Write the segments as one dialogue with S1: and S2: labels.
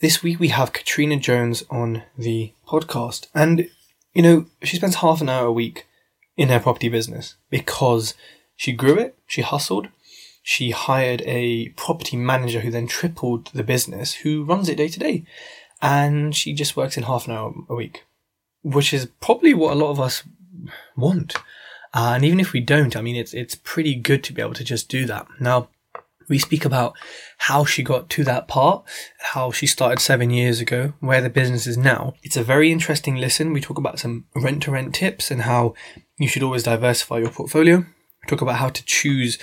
S1: This week we have Katrina Jones on the podcast, and you know, she spends half an hour a week in her property business because she grew it, she hustled, she hired a property manager who then tripled the business, who runs it day to day, and she just works in half an hour a week, which is probably what a lot of us want. Uh, and even if we don't, I mean, it's it's pretty good to be able to just do that. Now, we speak about how she got to that part, how she started seven years ago, where the business is now. It's a very interesting listen. We talk about some rent to rent tips and how you should always diversify your portfolio. We talk about how to choose,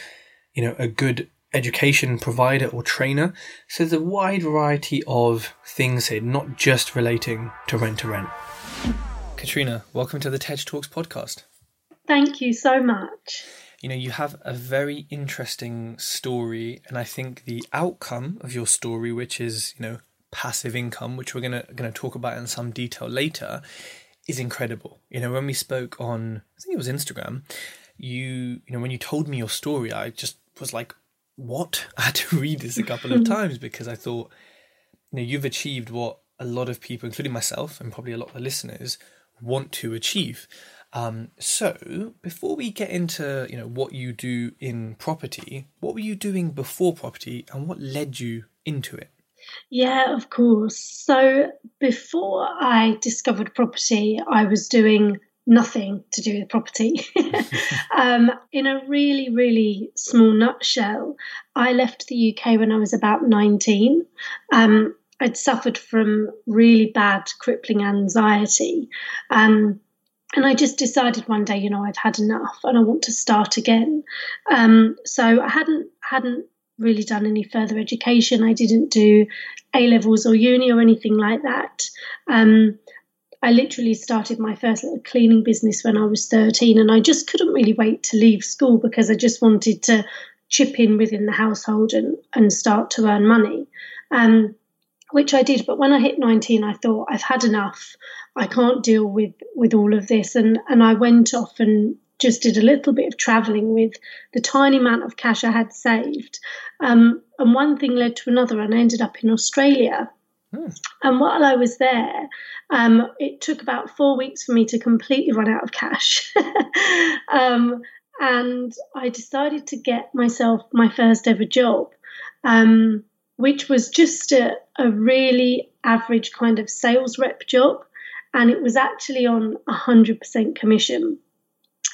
S1: you know, a good education provider or trainer. So there's a wide variety of things here, not just relating to rent to rent. Katrina, welcome to the Tej Talks podcast.
S2: Thank you so much
S1: you know you have a very interesting story and i think the outcome of your story which is you know passive income which we're going to going to talk about in some detail later is incredible. You know when we spoke on i think it was instagram you you know when you told me your story i just was like what? I had to read this a couple of times because i thought you know you've achieved what a lot of people including myself and probably a lot of the listeners want to achieve um, so before we get into you know what you do in property, what were you doing before property, and what led you into it?
S2: Yeah, of course. So before I discovered property, I was doing nothing to do with property. um, in a really, really small nutshell, I left the UK when I was about 19. Um, I'd suffered from really bad crippling anxiety. Um, and I just decided one day, you know, I've had enough and I want to start again. Um, so I hadn't hadn't really done any further education. I didn't do A levels or uni or anything like that. Um, I literally started my first little cleaning business when I was 13, and I just couldn't really wait to leave school because I just wanted to chip in within the household and, and start to earn money. Um, which I did. But when I hit 19, I thought I've had enough. I can't deal with with all of this, and and I went off and just did a little bit of traveling with the tiny amount of cash I had saved. Um, and one thing led to another, and I ended up in Australia. Hmm. And while I was there, um, it took about four weeks for me to completely run out of cash. um, and I decided to get myself my first ever job. Um, which was just a, a really average kind of sales rep job. And it was actually on 100% commission.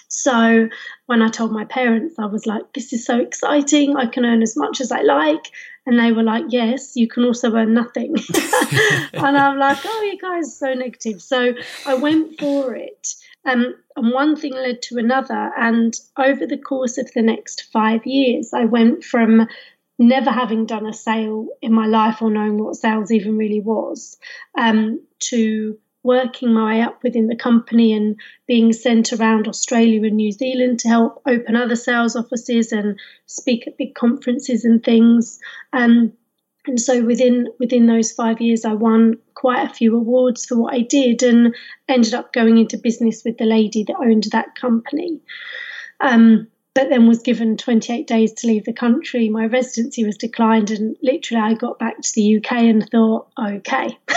S2: So when I told my parents, I was like, this is so exciting. I can earn as much as I like. And they were like, yes, you can also earn nothing. and I'm like, oh, you guys are so negative. So I went for it. Um, and one thing led to another. And over the course of the next five years, I went from never having done a sale in my life or knowing what sales even really was, um, to working my way up within the company and being sent around Australia and New Zealand to help open other sales offices and speak at big conferences and things. Um, and so within within those five years, I won quite a few awards for what I did, and ended up going into business with the lady that owned that company. Um, but then was given 28 days to leave the country. My residency was declined, and literally, I got back to the UK and thought, okay,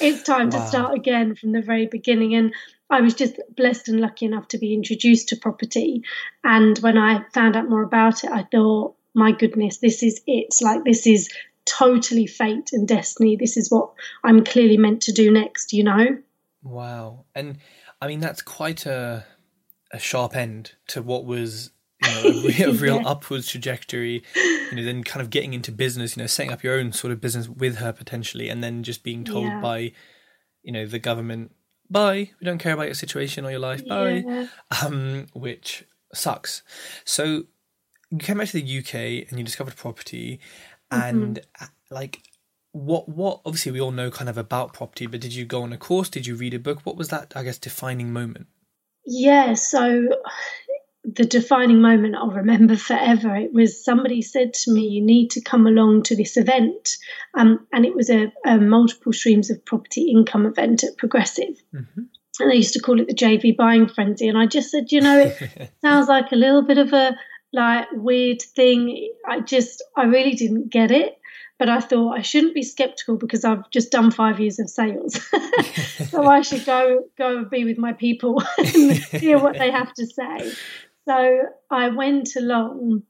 S2: it's time wow. to start again from the very beginning. And I was just blessed and lucky enough to be introduced to property. And when I found out more about it, I thought, my goodness, this is it. Like, this is totally fate and destiny. This is what I'm clearly meant to do next, you know?
S1: Wow. And I mean, that's quite a a sharp end to what was you know a real, real yeah. upwards trajectory you know then kind of getting into business you know setting up your own sort of business with her potentially and then just being told yeah. by you know the government bye we don't care about your situation or your life bye yeah. um which sucks so you came back to the UK and you discovered property and mm-hmm. like what what obviously we all know kind of about property, but did you go on a course? Did you read a book? What was that? I guess defining moment.
S2: Yeah, so the defining moment I'll remember forever. It was somebody said to me, "You need to come along to this event," um, and it was a, a, multiple streams of property income event at Progressive. Mm-hmm. And they used to call it the JV buying frenzy. And I just said, you know, it sounds like a little bit of a like weird thing. I just, I really didn't get it. But I thought I shouldn't be skeptical because I've just done five years of sales, so I should go go and be with my people and hear what they have to say. So I went along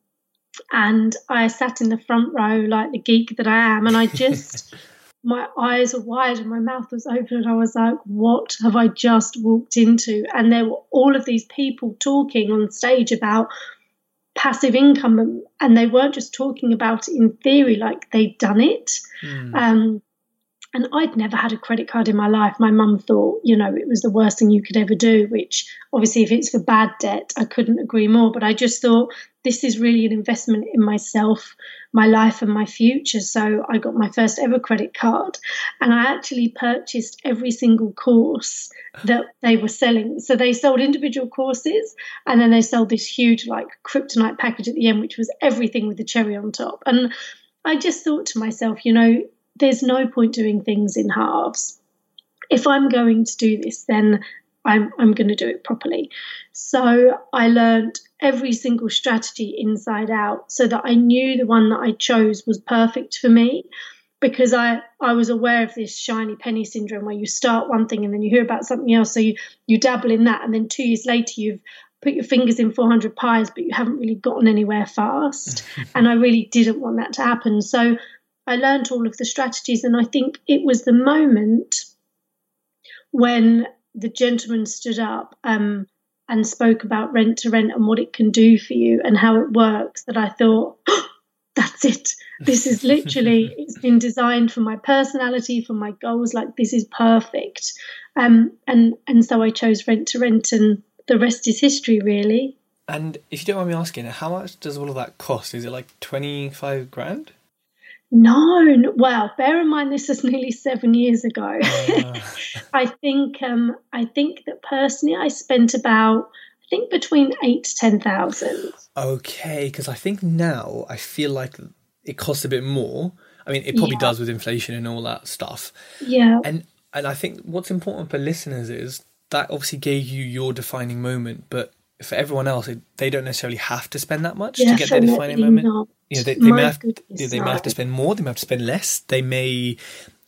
S2: and I sat in the front row like the geek that I am, and I just my eyes were wide and my mouth was open, and I was like, "What have I just walked into?" And there were all of these people talking on stage about passive income, and they weren't just talking about it in theory, like they'd done it. Mm. Um, and I'd never had a credit card in my life. My mum thought, you know, it was the worst thing you could ever do, which obviously, if it's for bad debt, I couldn't agree more. But I just thought this is really an investment in myself, my life, and my future. So I got my first ever credit card and I actually purchased every single course that they were selling. So they sold individual courses and then they sold this huge, like, kryptonite package at the end, which was everything with the cherry on top. And I just thought to myself, you know, there's no point doing things in halves. If I'm going to do this, then I'm, I'm going to do it properly. So I learned every single strategy inside out so that I knew the one that I chose was perfect for me because I, I was aware of this shiny penny syndrome where you start one thing and then you hear about something else. So you, you dabble in that. And then two years later, you've put your fingers in 400 pies, but you haven't really gotten anywhere fast. and I really didn't want that to happen. So I learned all of the strategies, and I think it was the moment when the gentleman stood up um, and spoke about rent to rent and what it can do for you and how it works that I thought, oh, that's it. This is literally, it's been designed for my personality, for my goals. Like, this is perfect. Um, and, and so I chose rent to rent, and the rest is history, really.
S1: And if you don't mind me asking, how much does all of that cost? Is it like 25 grand?
S2: No, well, bear in mind this is nearly seven years ago. Uh. I think um, I think that personally I spent about I think between eight to ten thousand.
S1: Okay, because I think now I feel like it costs a bit more. I mean, it probably yeah. does with inflation and all that stuff.
S2: Yeah,
S1: and and I think what's important for listeners is that obviously gave you your defining moment, but for everyone else, they don't necessarily have to spend that much to get their defining moment. Not. You know, they, they may have, they may have to spend more. They may have to spend less. They may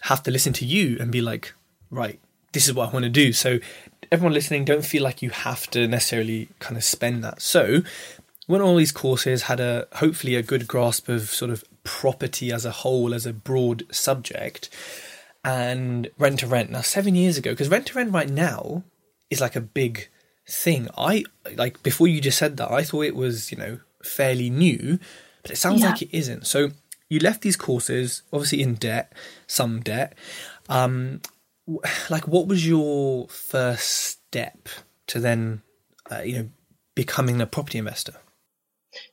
S1: have to listen to you and be like, right, this is what I want to do. So everyone listening, don't feel like you have to necessarily kind of spend that. So when all these courses had a hopefully a good grasp of sort of property as a whole as a broad subject and rent to rent. Now seven years ago, because rent to rent right now is like a big thing. I like before you just said that, I thought it was, you know, fairly new, but it sounds yeah. like it isn't. So you left these courses obviously in debt, some debt. Um like what was your first step to then uh, you know becoming a property investor?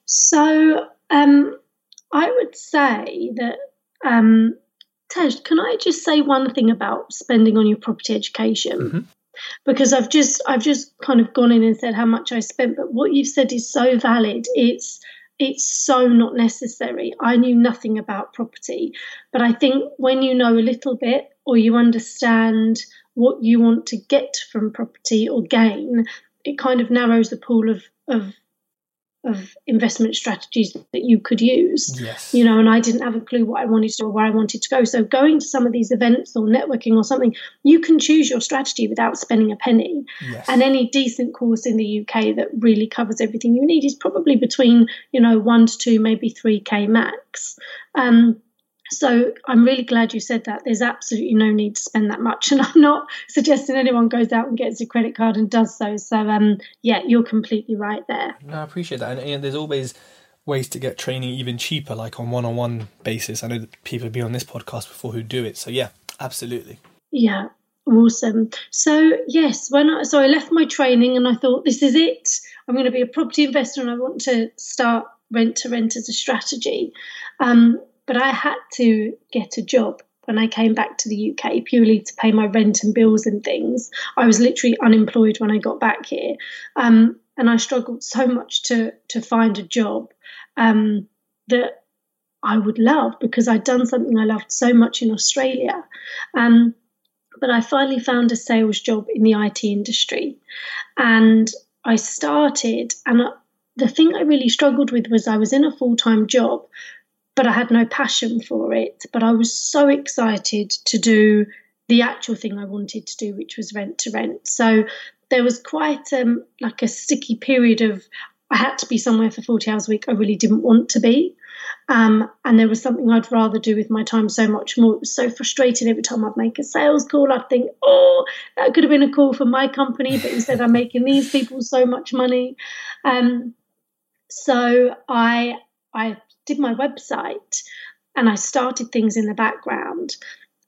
S2: So um I would say that um Tej, can I just say one thing about spending on your property education? Mm-hmm because I've just I've just kind of gone in and said how much I spent, but what you've said is so valid. It's it's so not necessary. I knew nothing about property, but I think when you know a little bit or you understand what you want to get from property or gain, it kind of narrows the pool of of of investment strategies that you could use.
S1: Yes.
S2: You know, and I didn't have a clue what I wanted to do or where I wanted to go. So going to some of these events or networking or something, you can choose your strategy without spending a penny. Yes. And any decent course in the UK that really covers everything you need is probably between, you know, one to two, maybe three K max. Um, so I'm really glad you said that. There's absolutely no need to spend that much, and I'm not suggesting anyone goes out and gets a credit card and does so. So um, yeah, you're completely right there.
S1: No, I appreciate that, and, and there's always ways to get training even cheaper, like on one-on-one basis. I know that people have been on this podcast before who do it. So yeah, absolutely.
S2: Yeah, awesome. So yes, when I, so I left my training and I thought this is it. I'm going to be a property investor and I want to start rent to rent as a strategy. Um, but I had to get a job when I came back to the UK purely to pay my rent and bills and things. I was literally unemployed when I got back here. Um, and I struggled so much to to find a job um, that I would love because I'd done something I loved so much in Australia. Um, but I finally found a sales job in the IT industry, and I started. And the thing I really struggled with was I was in a full time job, but I had no passion for it. But I was so excited to do the actual thing I wanted to do, which was rent to rent. So there was quite um, like a sticky period of I had to be somewhere for 40 hours a week I really didn't want to be. Um, and there was something I'd rather do with my time so much more. It was so frustrating every time I'd make a sales call. I'd think, oh, that could have been a call for my company, but instead I'm making these people so much money. Um, so I I did my website and I started things in the background.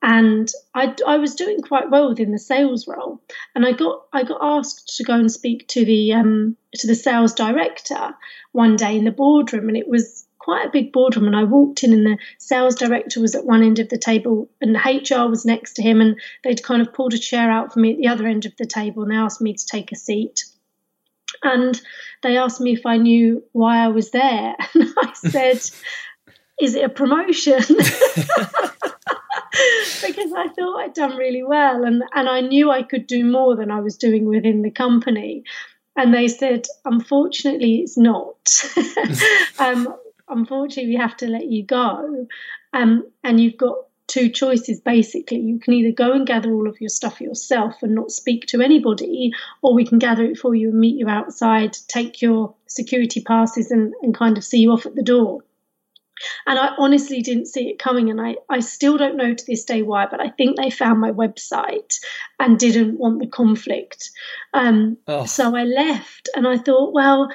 S2: And I, I was doing quite well within the sales role. And I got I got asked to go and speak to the um, to the sales director one day in the boardroom. And it was quite a big boardroom. And I walked in and the sales director was at one end of the table and HR was next to him. And they'd kind of pulled a chair out for me at the other end of the table and they asked me to take a seat and they asked me if I knew why I was there and I said is it a promotion because I thought I'd done really well and, and I knew I could do more than I was doing within the company. And they said, unfortunately, it's not. um, unfortunately, we have to let you go. Um, and you've got two choices basically. You can either go and gather all of your stuff yourself and not speak to anybody, or we can gather it for you and meet you outside, take your security passes, and, and kind of see you off at the door. And I honestly didn't see it coming. And I, I still don't know to this day why, but I think they found my website and didn't want the conflict. Um, oh. So I left and I thought, well,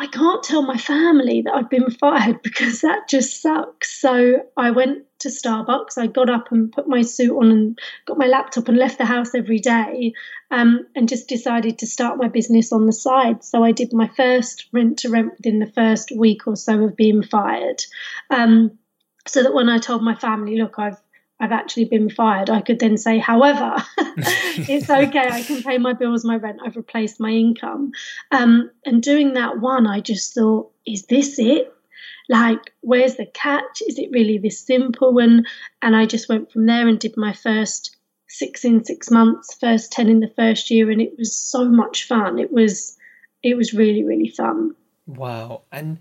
S2: I can't tell my family that I've been fired because that just sucks. So I went to Starbucks. I got up and put my suit on and got my laptop and left the house every day um, and just decided to start my business on the side. So I did my first rent to rent within the first week or so of being fired. Um, so that when I told my family, look, I've I've actually been fired, I could then say, however, it's okay, I can pay my bills, my rent, I've replaced my income. Um, and doing that one, I just thought, is this it? Like, where's the catch? Is it really this simple? And and I just went from there and did my first six in six months, first ten in the first year, and it was so much fun. It was it was really, really fun.
S1: Wow. And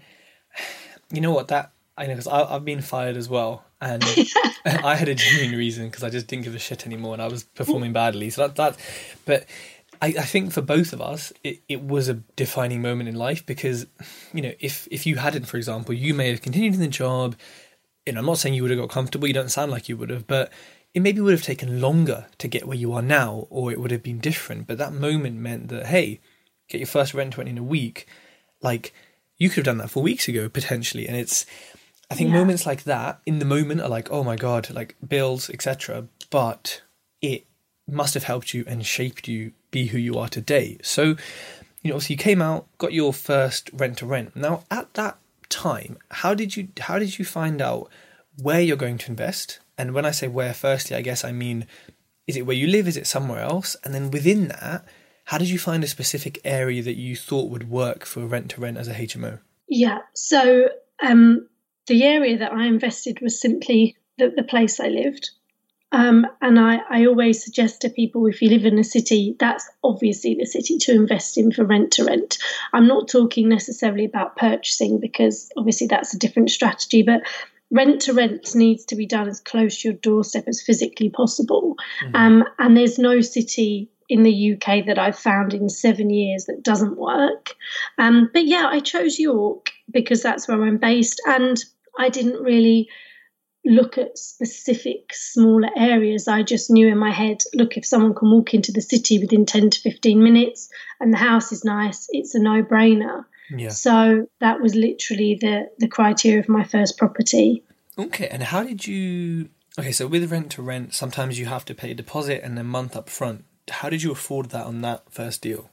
S1: you know what that I know because I've been fired as well and I had a genuine reason because I just didn't give a shit anymore, and I was performing badly. So that that, but I, I think for both of us, it, it was a defining moment in life because, you know, if if you hadn't, for example, you may have continued in the job. You know, I'm not saying you would have got comfortable. You don't sound like you would have, but it maybe would have taken longer to get where you are now, or it would have been different. But that moment meant that hey, get your first rent rent in a week, like you could have done that four weeks ago potentially, and it's I think yeah. moments like that in the moment are like, oh my god, like bills, etc. But it must have helped you and shaped you be who you are today. So, you know, so you came out, got your first rent to rent. Now, at that time, how did you how did you find out where you're going to invest? And when I say where, firstly, I guess I mean, is it where you live? Is it somewhere else? And then within that, how did you find a specific area that you thought would work for rent to rent as a HMO?
S2: Yeah. So um, the area that I invested was simply the, the place I lived. Um, and I, I always suggest to people if you live in a city, that's obviously the city to invest in for rent to rent. I'm not talking necessarily about purchasing because obviously that's a different strategy, but rent to rent needs to be done as close to your doorstep as physically possible. Mm-hmm. Um, and there's no city in the UK that I've found in seven years that doesn't work. Um, but yeah, I chose York because that's where I'm based. And I didn't really look at specific smaller areas. I just knew in my head, look, if someone can walk into the city within 10 to 15 minutes and the house is nice, it's a no brainer. Yeah. So that was literally the, the criteria of my first property.
S1: Okay. And how did you. Okay, so with rent to rent, sometimes you have to pay a deposit and a month up front. How did you afford that on that first deal?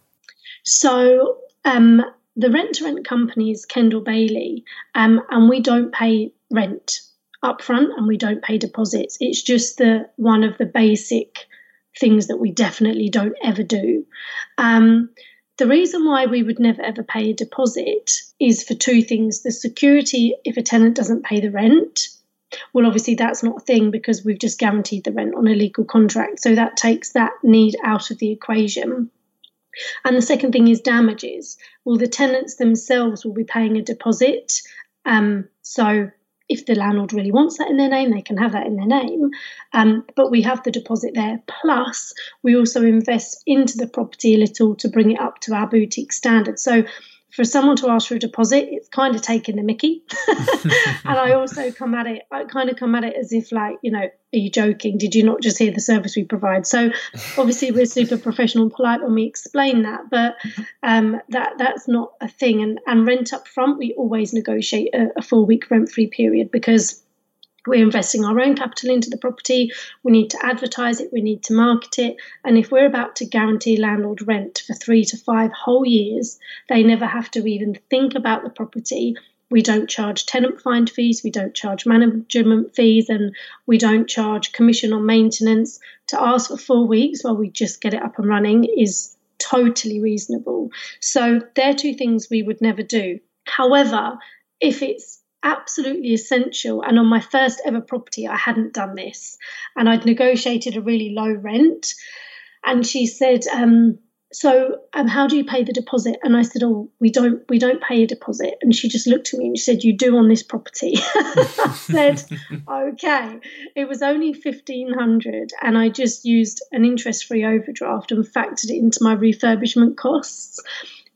S2: So um, the rent to rent company is Kendall Bailey, um, and we don't pay rent upfront and we don't pay deposits. It's just the one of the basic things that we definitely don't ever do. Um, the reason why we would never ever pay a deposit is for two things the security if a tenant doesn't pay the rent. Well, obviously, that's not a thing because we've just guaranteed the rent on a legal contract. So that takes that need out of the equation. And the second thing is damages. Well, the tenants themselves will be paying a deposit. Um, so if the landlord really wants that in their name, they can have that in their name. Um, but we have the deposit there. Plus, we also invest into the property a little to bring it up to our boutique standard. So for someone to ask for a deposit, it's kind of taking the mickey. and I also come at it, I kind of come at it as if like, you know, are you joking? Did you not just hear the service we provide? So obviously we're super professional and polite when we explain that, but um, that that's not a thing. And and rent up front, we always negotiate a, a four week rent free period because we're investing our own capital into the property. We need to advertise it. We need to market it. And if we're about to guarantee landlord rent for three to five whole years, they never have to even think about the property. We don't charge tenant find fees, we don't charge management fees, and we don't charge commission on maintenance. To ask for four weeks while we just get it up and running is totally reasonable. So, they're two things we would never do. However, if it's absolutely essential. And on my first ever property, I hadn't done this, and I'd negotiated a really low rent. And she said, um, "So, um, how do you pay the deposit?" And I said, "Oh, we don't, we don't pay a deposit." And she just looked at me and she said, "You do on this property." I said, "Okay." It was only fifteen hundred, and I just used an interest-free overdraft and factored it into my refurbishment costs.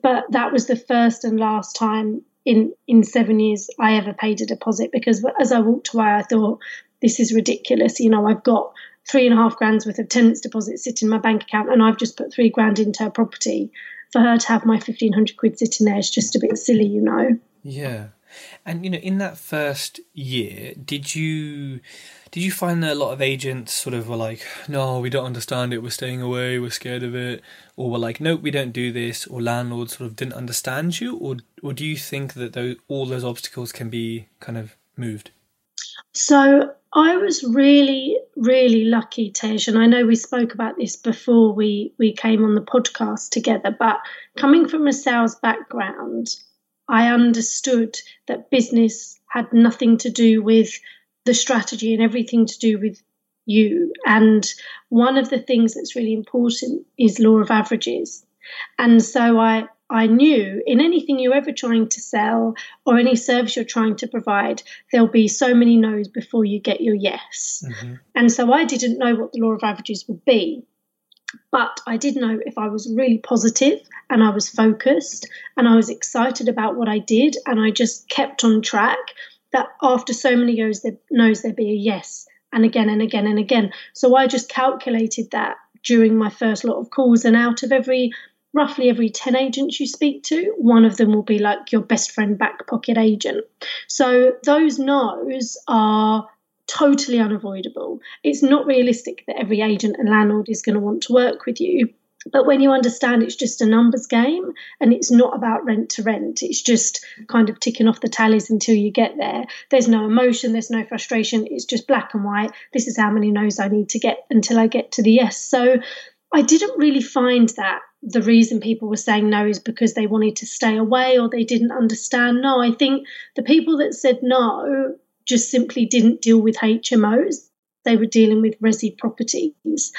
S2: But that was the first and last time in in seven years I ever paid a deposit because as I walked away, I thought this is ridiculous. You know, I've got three and a half grand's worth of tenants deposit sitting in my bank account, and I've just put three grand into her property. For her to have my fifteen hundred quid sitting there is just a bit silly, you know.
S1: Yeah, and you know, in that first year, did you did you find that a lot of agents sort of were like, "No, we don't understand it. We're staying away. We're scared of it," or were like, "Nope, we don't do this," or landlords sort of didn't understand you, or or do you think that those, all those obstacles can be kind of moved?
S2: So I was really, really lucky, Tej, and I know we spoke about this before we we came on the podcast together. But coming from a sales background, I understood that business had nothing to do with the strategy and everything to do with you. And one of the things that's really important is law of averages. And so I, I knew in anything you're ever trying to sell or any service you're trying to provide, there'll be so many no's before you get your yes. Mm-hmm. And so I didn't know what the law of averages would be. But I did know if I was really positive and I was focused and I was excited about what I did and I just kept on track, that after so many years, there knows there'd be a yes and again and again and again. So I just calculated that during my first lot of calls, and out of every roughly every 10 agents you speak to, one of them will be like your best friend back pocket agent. So those no's are totally unavoidable. It's not realistic that every agent and landlord is going to want to work with you. But when you understand it's just a numbers game and it's not about rent to rent, it's just kind of ticking off the tallies until you get there. There's no emotion, there's no frustration, it's just black and white. This is how many no's I need to get until I get to the yes. So I didn't really find that the reason people were saying no is because they wanted to stay away or they didn't understand. No, I think the people that said no just simply didn't deal with HMOs. They were dealing with resi properties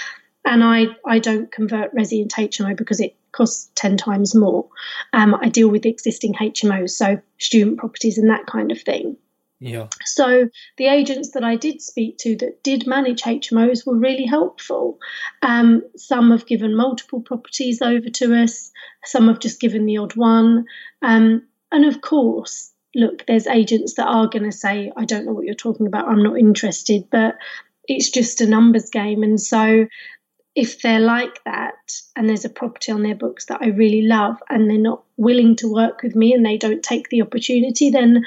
S2: and I, I don't convert resi into HMO because it costs 10 times more. Um, I deal with existing HMOs, so student properties and that kind of thing.
S1: Yeah.
S2: So the agents that I did speak to that did manage HMOs were really helpful. Um, some have given multiple properties over to us, some have just given the odd one. Um, and of course, look, there's agents that are going to say, I don't know what you're talking about, I'm not interested, but it's just a numbers game. And so if they're like that and there's a property on their books that I really love and they're not willing to work with me and they don't take the opportunity, then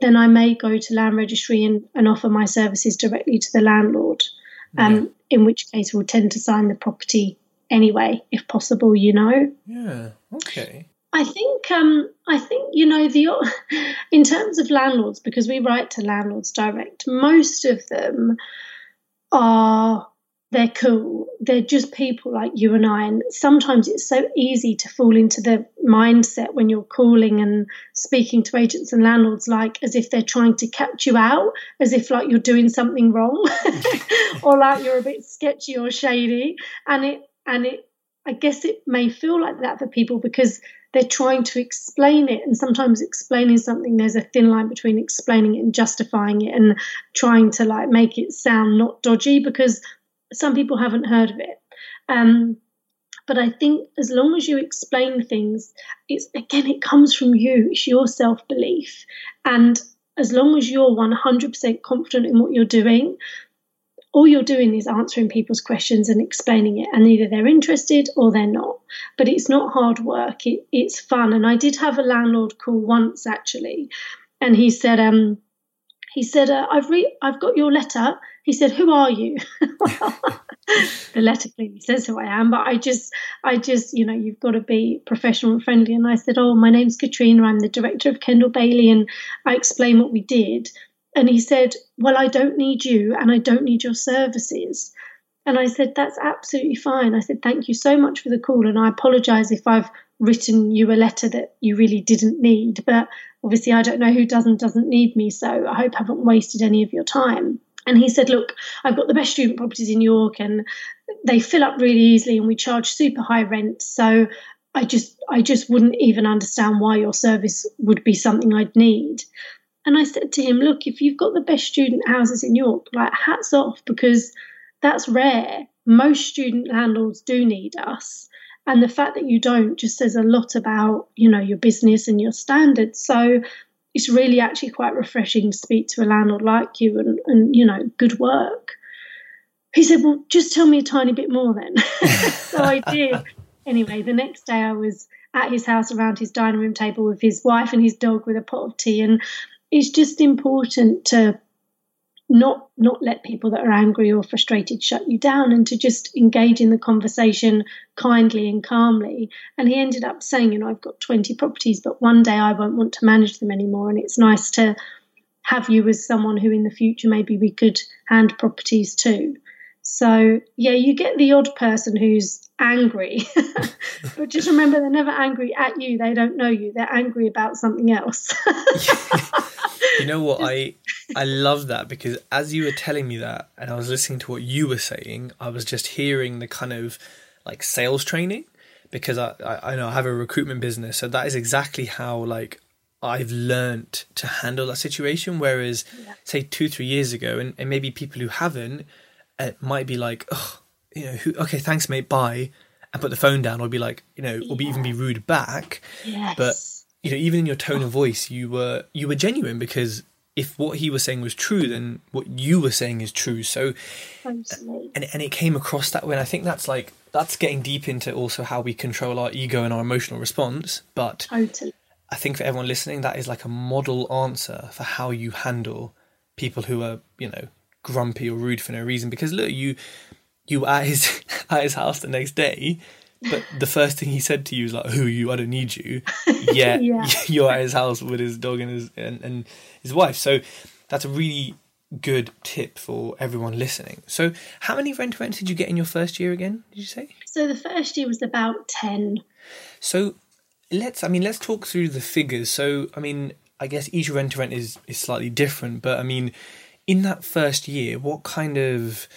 S2: then I may go to land registry and, and offer my services directly to the landlord. Um, yeah. In which case, we'll tend to sign the property anyway, if possible. You know.
S1: Yeah. Okay.
S2: I think um, I think you know the in terms of landlords because we write to landlords direct. Most of them are they're cool. They're just people like you and I. And sometimes it's so easy to fall into the mindset when you're calling and speaking to agents and landlords, like as if they're trying to catch you out, as if like you're doing something wrong, or like you're a bit sketchy or shady. And it and it, I guess it may feel like that for people because they're trying to explain it and sometimes explaining something there's a thin line between explaining it and justifying it and trying to like make it sound not dodgy because some people haven't heard of it. Um, but I think as long as you explain things, it's again, it comes from you, it's your self belief. And as long as you're 100% confident in what you're doing, all you're doing is answering people's questions and explaining it. And either they're interested or they're not. But it's not hard work, it, it's fun. And I did have a landlord call once actually, and he said, um, he said, uh, I've, re- I've got your letter he said, "Who are you?" the letter clearly says who I am, but I just, I just, you know, you've got to be professional and friendly. And I said, "Oh, my name's Katrina. I'm the director of Kendall Bailey," and I explained what we did. And he said, "Well, I don't need you, and I don't need your services." And I said, "That's absolutely fine." I said, "Thank you so much for the call, and I apologise if I've written you a letter that you really didn't need, but." Obviously, I don't know who does and doesn't need me, so I hope I haven't wasted any of your time. And he said, Look, I've got the best student properties in York and they fill up really easily and we charge super high rent. So I just I just wouldn't even understand why your service would be something I'd need. And I said to him, Look, if you've got the best student houses in York, like hats off because that's rare. Most student landlords do need us. And the fact that you don't just says a lot about, you know, your business and your standards. So it's really actually quite refreshing to speak to a landlord like you and, and you know, good work. He said, Well, just tell me a tiny bit more then. so I did. Anyway, the next day I was at his house around his dining room table with his wife and his dog with a pot of tea. And it's just important to not not let people that are angry or frustrated shut you down and to just engage in the conversation kindly and calmly. And he ended up saying you know I've got 20 properties but one day I won't want to manage them anymore. And it's nice to have you as someone who in the future maybe we could hand properties to. So yeah you get the odd person who's angry. But just remember they're never angry at you. They don't know you. They're angry about something else.
S1: You know what? I i love that because as you were telling me that and i was listening to what you were saying i was just hearing the kind of like sales training because i i, I know i have a recruitment business. So that is exactly how like I've learned to handle that situation. Whereas, yeah. say, two, three years ago, and, and maybe people who haven't, it might be like, oh, you know, who, okay, thanks, mate, bye, and put the phone down, or be like, you know, or be even be rude back.
S2: Yes.
S1: But you know, even in your tone of voice, you were you were genuine because if what he was saying was true, then what you were saying is true. So, Absolutely. and and it came across that way. And I think that's like that's getting deep into also how we control our ego and our emotional response. But
S2: totally.
S1: I think for everyone listening, that is like a model answer for how you handle people who are you know grumpy or rude for no reason. Because look, you you were at his at his house the next day but the first thing he said to you was like, "Who are you? I don't need you." Yet yeah. you're at his house with his dog and his and, and his wife. So that's a really good tip for everyone listening. So, how many rent rents did you get in your first year again? Did you say?
S2: So the first year was about ten.
S1: So let's. I mean, let's talk through the figures. So, I mean, I guess each rent to rent is is slightly different, but I mean, in that first year, what kind of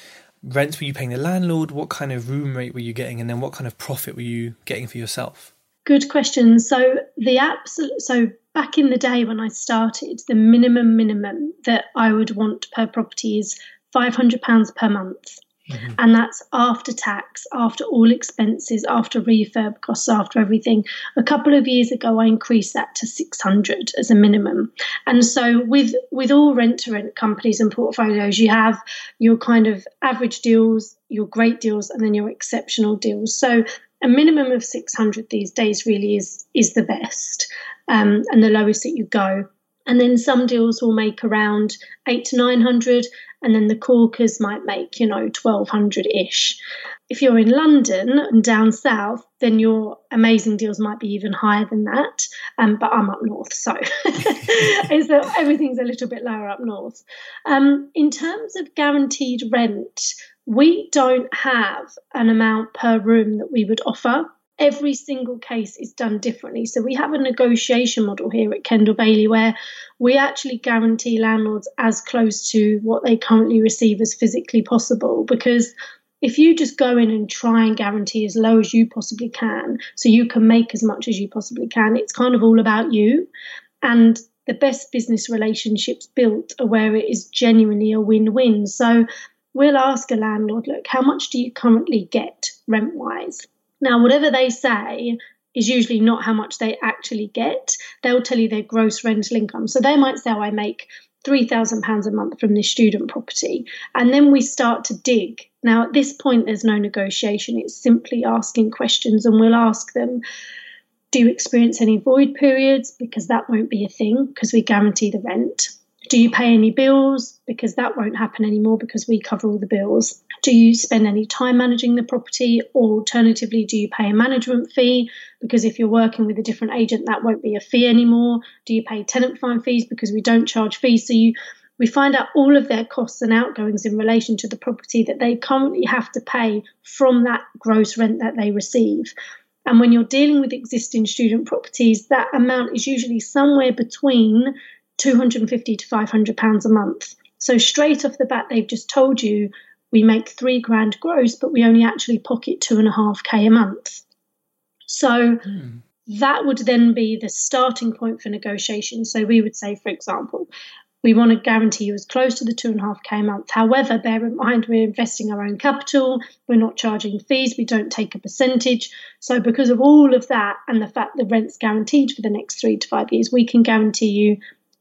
S1: rents were you paying the landlord? What kind of room rate were you getting? And then what kind of profit were you getting for yourself?
S2: Good question. So the absolute so back in the day when I started, the minimum minimum that I would want per property is five hundred pounds per month. Mm-hmm. And that's after tax, after all expenses, after refurb costs, after everything. A couple of years ago, I increased that to 600 as a minimum. And so, with with all rent to rent companies and portfolios, you have your kind of average deals, your great deals, and then your exceptional deals. So, a minimum of 600 these days really is is the best, um, and the lowest that you go And then some deals will make around eight to 900, and then the corkers might make, you know, 1200 ish. If you're in London and down south, then your amazing deals might be even higher than that. Um, but I'm up north, so everything's a little bit lower up north. Um, in terms of guaranteed rent, we don't have an amount per room that we would offer every single case is done differently. So we have a negotiation model here at Kendall Bailey where we actually guarantee landlords as close to what they currently receive as physically possible. Because if you just go in and try and guarantee as low as you possibly can so you can make as much as you possibly can it's kind of all about you. And the best business relationships built are where it is genuinely a win-win. So we'll ask a landlord look how much do you currently get rent wise now, whatever they say is usually not how much they actually get. They'll tell you their gross rental income. So they might say, oh, I make £3,000 a month from this student property. And then we start to dig. Now, at this point, there's no negotiation. It's simply asking questions, and we'll ask them, do you experience any void periods? Because that won't be a thing because we guarantee the rent. Do you pay any bills? Because that won't happen anymore because we cover all the bills. Do you spend any time managing the property? Or alternatively, do you pay a management fee? Because if you're working with a different agent, that won't be a fee anymore. Do you pay tenant find fees? Because we don't charge fees. So you we find out all of their costs and outgoings in relation to the property that they currently have to pay from that gross rent that they receive. And when you're dealing with existing student properties, that amount is usually somewhere between 250 to 500 pounds a month. So straight off the bat, they've just told you we make three grand gross, but we only actually pocket two and a half k a month. So mm. that would then be the starting point for negotiation. So we would say, for example, we want to guarantee you as close to the two and a half k a month. However, bear in mind we're investing our own capital, we're not charging fees, we don't take a percentage. So because of all of that and the fact the rent's guaranteed for the next three to five years, we can guarantee you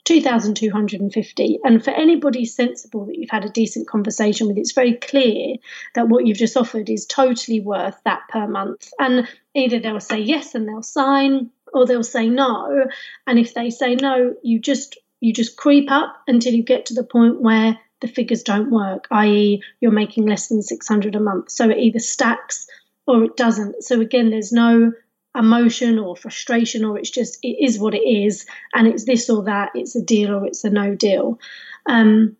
S2: 2,250. And for anybody sensible that you've had a decent conversation with, it's very clear that what you've just offered is totally worth that per month. And either they'll say yes and they'll sign, or they'll say no. And if they say no, you just you just creep up until you get to the point where the figures don't work, i.e., you're making less than 600 a month. So it either stacks or it doesn't. So again, there's no emotion or frustration or it's just it is what it is and it's this or that it's a deal or it's a no deal. Um,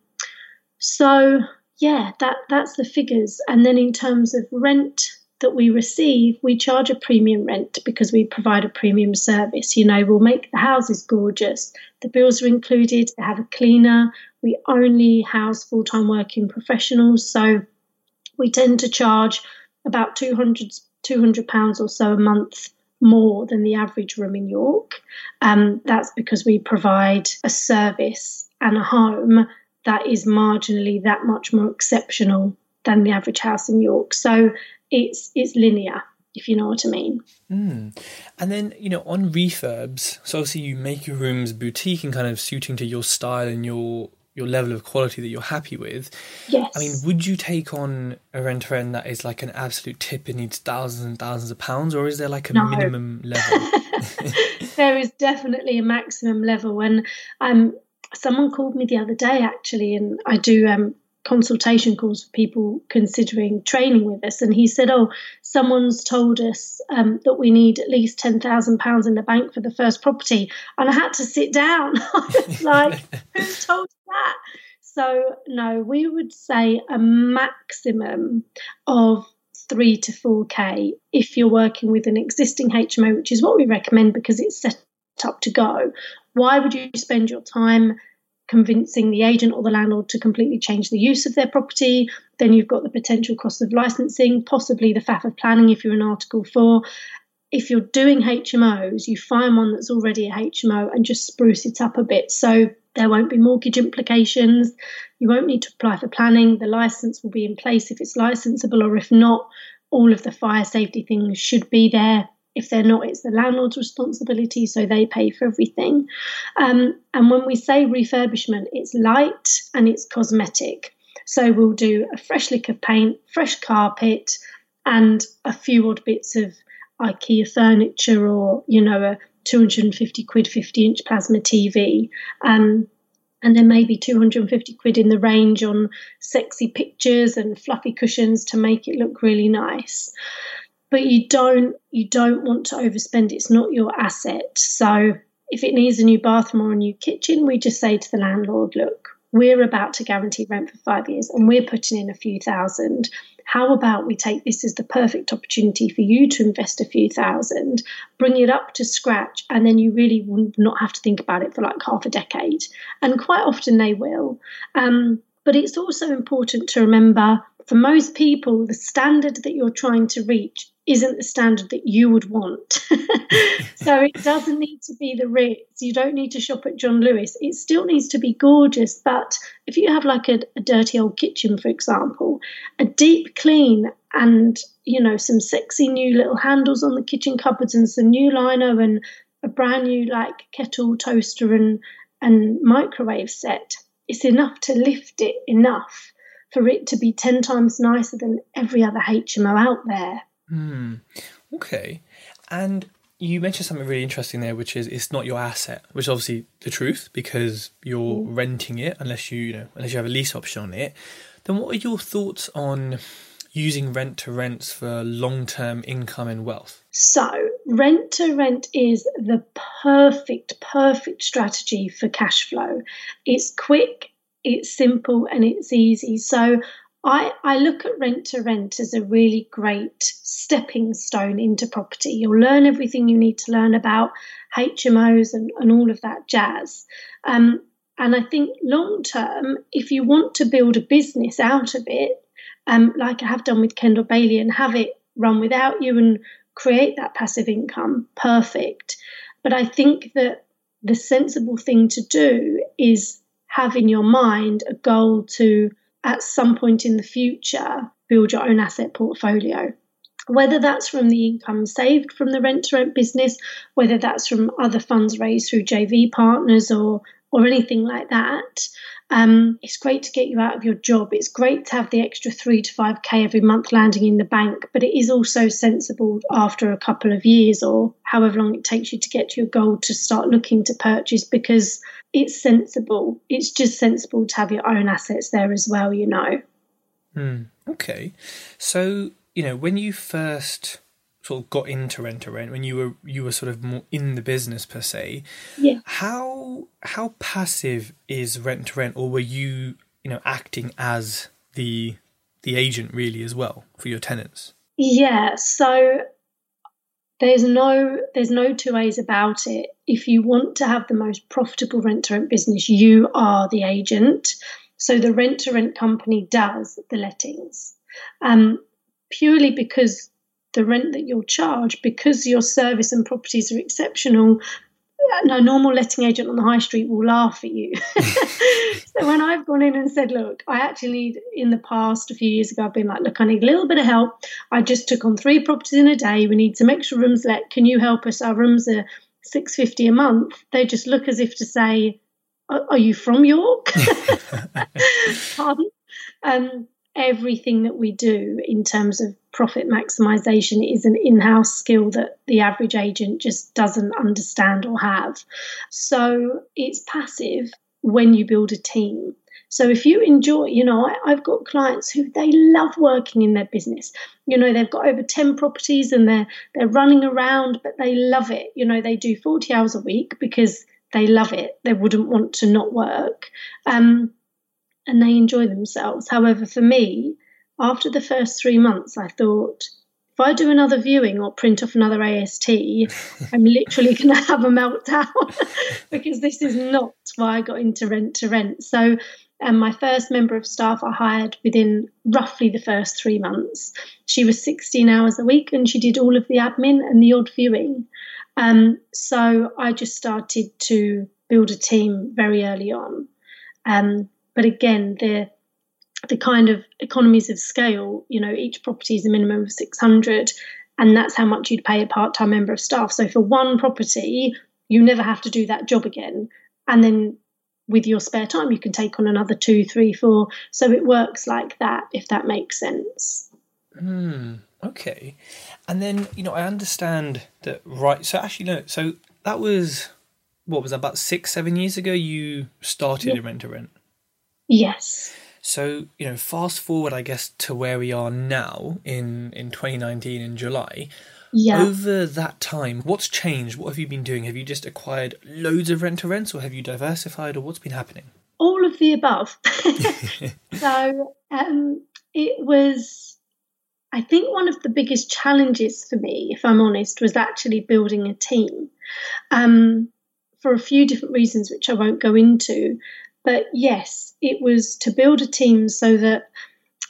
S2: so yeah that that's the figures. And then in terms of rent that we receive we charge a premium rent because we provide a premium service. You know we'll make the houses gorgeous. The bills are included. They have a cleaner. We only house full-time working professionals. So we tend to charge about 200 200 pounds or so a month more than the average room in York. Um, that's because we provide a service and a home that is marginally that much more exceptional than the average house in York. So it's it's linear, if you know what I mean.
S1: Mm. And then you know on refurbs, so obviously you make your rooms boutique and kind of suiting to your style and your your level of quality that you're happy with.
S2: Yes.
S1: I mean, would you take on a rent friend that is like an absolute tip and needs thousands and thousands of pounds, or is there like a no. minimum level?
S2: there is definitely a maximum level. And um, someone called me the other day actually, and I do um, consultation calls for people considering training with us. And he said, Oh, someone's told us um, that we need at least £10,000 in the bank for the first property. And I had to sit down. I was like, Who told you that? So, no, we would say a maximum of three to 4K if you're working with an existing HMO, which is what we recommend because it's set up to go. Why would you spend your time convincing the agent or the landlord to completely change the use of their property. Then you've got the potential cost of licensing, possibly the faff of planning if you're in Article 4. If you're doing HMOs, you find one that's already a HMO and just spruce it up a bit. So there won't be mortgage implications. You won't need to apply for planning. The license will be in place if it's licensable, or if not, all of the fire safety things should be there if they're not, it's the landlord's responsibility, so they pay for everything. Um, and when we say refurbishment, it's light and it's cosmetic. So we'll do a fresh lick of paint, fresh carpet, and a few odd bits of IKEA furniture or, you know, a 250 quid 50 inch plasma TV. Um, and then maybe 250 quid in the range on sexy pictures and fluffy cushions to make it look really nice but you don't you don't want to overspend it's not your asset so if it needs a new bathroom or a new kitchen we just say to the landlord look we're about to guarantee rent for 5 years and we're putting in a few thousand how about we take this as the perfect opportunity for you to invest a few thousand, bring it up to scratch, and then you really will not have to think about it for like half a decade. And quite often they will. Um, but it's also important to remember for most people, the standard that you're trying to reach isn't the standard that you would want. so it doesn't need to be the Ritz. You don't need to shop at John Lewis. It still needs to be gorgeous. But if you have like a, a dirty old kitchen, for example, a deep clean and you know some sexy new little handles on the kitchen cupboards and some new liner and a brand new like kettle toaster and and microwave set it's enough to lift it enough for it to be 10 times nicer than every other HMO out there.
S1: Hmm. Okay. And you mentioned something really interesting there, which is it's not your asset, which is obviously the truth because you're mm. renting it unless you, you know unless you have a lease option on it. Then what are your thoughts on using rent to rents for long term income and wealth?
S2: So rent to rent is the perfect, perfect strategy for cash flow. It's quick, it's simple and it's easy. So I, I look at rent to rent as a really great stepping stone into property. You'll learn everything you need to learn about HMOs and, and all of that jazz. Um, and I think long term, if you want to build a business out of it, um, like I have done with Kendall Bailey, and have it run without you and create that passive income, perfect. But I think that the sensible thing to do is have in your mind a goal to, at some point in the future, build your own asset portfolio. Whether that's from the income saved from the rent to rent business, whether that's from other funds raised through JV partners or or anything like that, um, it's great to get you out of your job. It's great to have the extra three to five K every month landing in the bank, but it is also sensible after a couple of years or however long it takes you to get to your goal to start looking to purchase because it's sensible. It's just sensible to have your own assets there as well, you know.
S1: Hmm. Okay. So, you know, when you first sort of got into rent to rent when you were you were sort of more in the business per se.
S2: Yeah.
S1: How how passive is rent to rent or were you you know acting as the the agent really as well for your tenants?
S2: Yeah so there's no there's no two ways about it. If you want to have the most profitable rent to rent business you are the agent. So the rent to rent company does the lettings. Um, purely because the rent that you'll charge because your service and properties are exceptional no normal letting agent on the high street will laugh at you. so when I've gone in and said, look, I actually need in the past a few years ago, I've been like, look, I need a little bit of help. I just took on three properties in a day. We need some extra rooms let. Can you help us? Our rooms are six fifty a month. They just look as if to say, are, you from York? Pardon? Um, everything that we do in terms of profit maximization is an in house skill that the average agent just doesn't understand or have. So it's passive when you build a team. So if you enjoy, you know, I, have got clients who they love working in their business. You know, they've got over 10 properties and they're they're running around, but they love it. You know, they do 40 hours a week because they love it. They wouldn't want to not work. Um, and they enjoy themselves. However, for me, after the first three months, I thought, if I do another viewing or print off another AST, I'm literally going to have a meltdown because this is not why I got into rent to rent. So, um, my first member of staff I hired within roughly the first three months. She was 16 hours a week and she did all of the admin and the odd viewing. Um, so I just started to build a team very early on. Um, but again, the the kind of economies of scale, you know, each property is a minimum of 600 and that's how much you'd pay a part-time member of staff. So for one property, you never have to do that job again. And then with your spare time, you can take on another two, three, four. So it works like that, if that makes sense.
S1: Hmm. Okay. And then, you know, I understand that, right. So actually, no. So that was what was that, about six, seven years ago. You started
S2: Yeah.
S1: a rent to rent.
S2: Yes.
S1: So you know, fast forward, I guess, to where we are now in in 2019 in July.
S2: Yeah.
S1: Over that time, what's changed? What have you been doing? Have you just acquired loads of rent to rents, or have you diversified, or what's been happening?
S2: all of the above. so um, it was, I think, one of the biggest challenges for me, if I'm honest, was actually building a team um, for a few different reasons, which I won't go into. But yes, it was to build a team so that.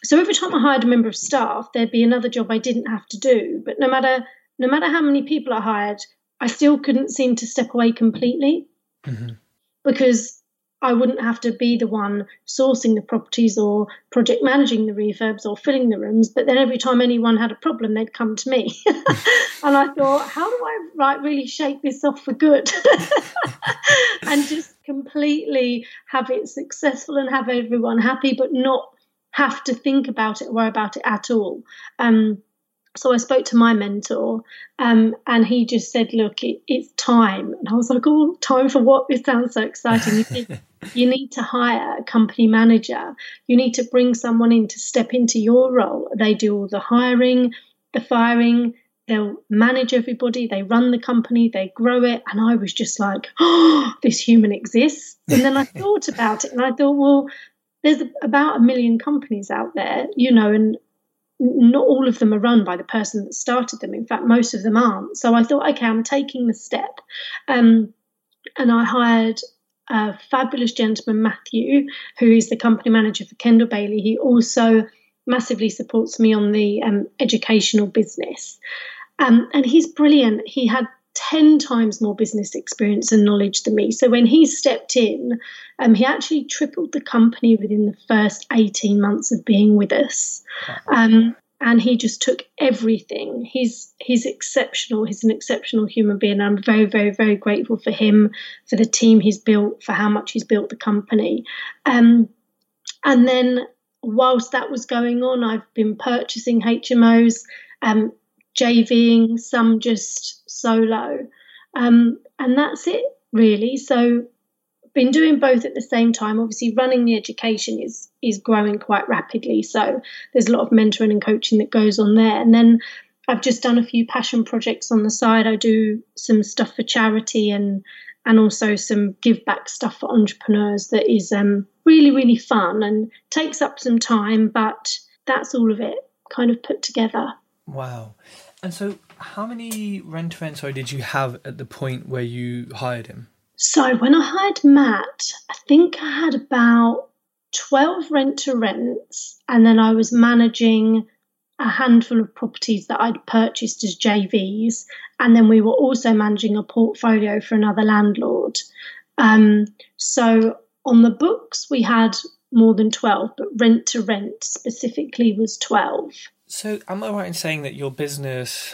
S2: So every time I hired a member of staff, there'd be another job I didn't have to do. But no matter no matter how many people I hired, I still couldn't seem to step away completely
S1: Mhm.
S2: because I wouldn't have to be the one sourcing the properties or project managing the refurbs or filling the rooms. But then every time anyone had a problem, they'd come to me. and I thought, how do I like really shake this off for good and just completely have it successful and have everyone happy, but not have to think about it or worry about it at all. Um, so I spoke to my mentor, um, and he just said, "Look, it, it's time." And I was like, "Oh, time for what? This sounds so exciting." He said, "You need to hire a company manager. You need to bring someone in to step into your role. They do all the hiring, the firing." They'll manage everybody, they run the company, they grow it. And I was just like, oh, this human exists. And then I thought about it and I thought, well, there's about a million companies out there, you know, and not all of them are run by the person that started them. In fact, most of them aren't. So I thought, okay, I'm taking the step. Um, and I hired a fabulous gentleman, Matthew, who is the company manager for Kendall Bailey. He also massively supports me on the um, educational business. Um, and he's brilliant. He had 10 times more business experience and knowledge than me. So when he stepped in, um, he actually tripled the company within the first 18 months of being with us. Um, and he just took everything. He's he's exceptional. He's an exceptional human being. I'm very, very, very grateful for him, for the team he's built, for how much he's built the company. Um, and then whilst that was going on, I've been purchasing HMOs, um, JVing, some just solo. Um, and that's it, really. So been doing both at the same time. Obviously, running the education is is growing quite rapidly. So there's a lot of mentoring and coaching that goes on there. And then I've just done a few passion projects on the side. I do some stuff for charity and and also some give back stuff for entrepreneurs that is um, really really fun and takes up some time, but that's all of it kind of put together.
S1: Wow. And so, how many rent to rent sorry did you have at the point where you hired him?
S2: So when I hired Matt, I think I had about 12 rent to rents, and then I was managing a handful of properties that I'd purchased as JVs, and then we were also managing a portfolio for another landlord. Um, so on the books, we had more than 12, but rent to rent specifically was 12.
S1: So, am I right in saying that your business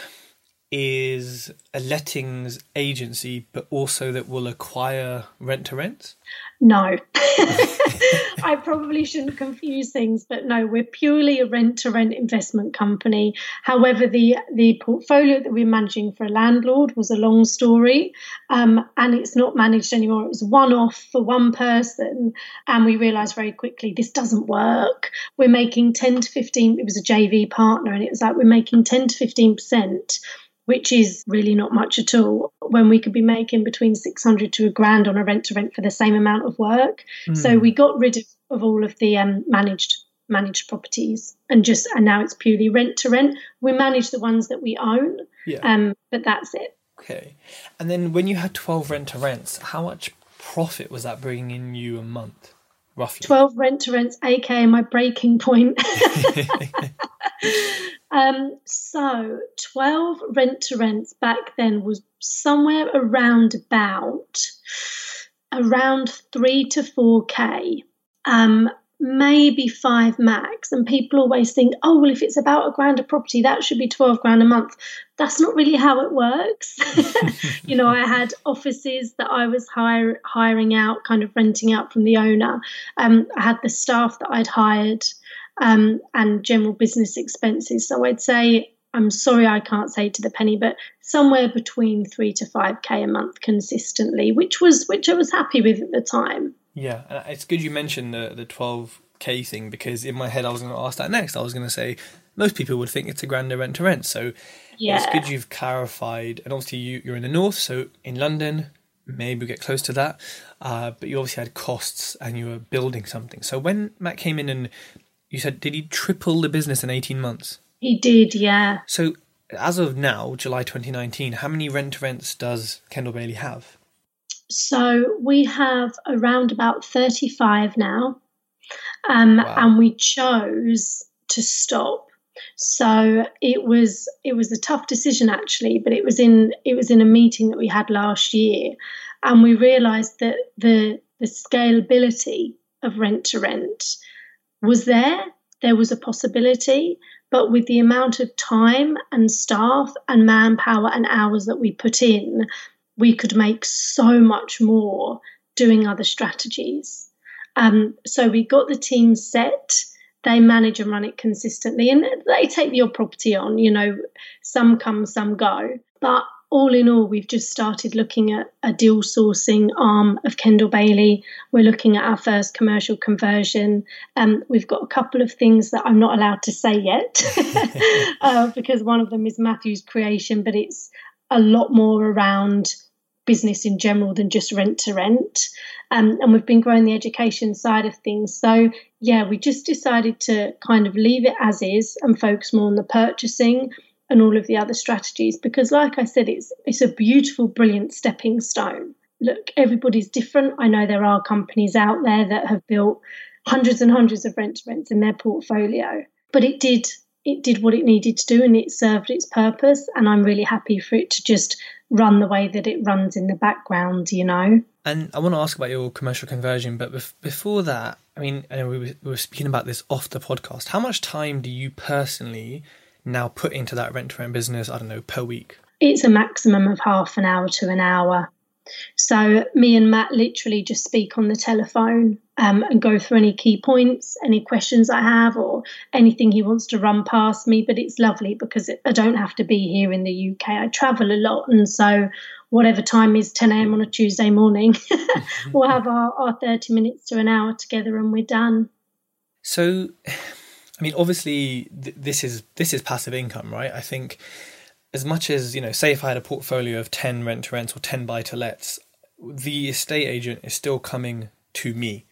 S1: is a lettings agency, but also that will acquire rent to rent?
S2: No, I probably shouldn't confuse things, but no, we're purely a rent to rent investment company. However, the the portfolio that we're managing for a landlord was a long story, um, and it's not managed anymore. It was one off for one person, and we realised very quickly this doesn't work. We're making ten to fifteen. It was a JV partner, and it was like we're making ten to fifteen percent which is really not much at all when we could be making between 600 to a grand on a rent to rent for the same amount of work. So we got rid of, of all of the um, managed managed properties and just and now it's purely rent to rent we manage the ones that we own
S1: Yeah.
S2: um, but that's it.
S1: Okay. And then when you had 12 rent to rents, how much profit was that bringing in you a month, roughly?
S2: 12 rent to rents aka my breaking point um, so 12 rent to rents back then was somewhere around about around 3 to 4k um, maybe 5 max and people always think oh well if it's about a grand a property that should be 12 grand a month that's not really how it works you know i had offices that i was hire, hiring out kind of renting out from the owner um, i had the staff that i'd hired um, and general business expenses. So I'd say I'm sorry I can't say to the penny, but somewhere between three to five k a month consistently, which was which I was happy with at the time.
S1: Yeah, and it's good you mentioned the the twelve k thing because in my head I was going to ask that next. I was going to say most people would think it's a grander rent to rent, so yeah. it's good you've clarified. And obviously you you're in the north, so in London maybe we get close to that. Uh, but you obviously had costs and you were building something. So when Matt came in and you said, did he triple the business in 18 months?
S2: He did, yeah.
S1: So as of now, July 2019, how many rent to rents does Kendall Bailey have?
S2: So we have around about 35 now. Um, wow. And we chose to stop. So it was it was a tough decision actually, but it was in it was in a meeting that we had last year, and we realised that the the scalability of rent to rent was there. There was a possibility, but with the amount of time and staff and manpower and hours that we put in, we could make so much more doing other strategies. Um, so we got the team set. They manage and run it consistently, and they take your property on. You know, some come, some go. But all in all, we've just started looking at a deal sourcing arm of Kendall Bailey. We're looking at our first commercial conversion. Um, we've got a couple of things that I'm not allowed to say yet uh, because one of them is Matthew's creation, but it's a lot more around business in general than just rent to rent. Um, and we've been growing the education side of things. So, yeah, we just decided to kind of leave it as is and focus more on the purchasing and all of the other strategies because like I said it's it's a beautiful brilliant stepping stone look everybody's different I know there are companies out there that have built hundreds and hundreds of rent to rents in their portfolio but it did it did what it needed to do and it served its purpose and I'm really happy for it to just run the way that it runs in the background you know
S1: and I want to ask about your commercial conversion but before that I mean I know we were speaking about this off the podcast how much time do you personally now put into that rent to rent business, I don't know, per week?
S2: It's a maximum of half an hour to an hour. So me and Matt literally just speak on the telephone um, and go through any key points, any questions I have, or anything he wants to run past me. But it's lovely because I don't have to be here in the UK. I travel a lot, and so whatever time is 10 a.m. on a Tuesday morning, we'll have our, our 30 minutes to an hour together, and we're done.
S1: So I mean, obviously, th- this is this is passive income, right? I think as much as you know, say if I had a portfolio of ten rent to rents or ten buy to lets, the estate agent is still coming to me,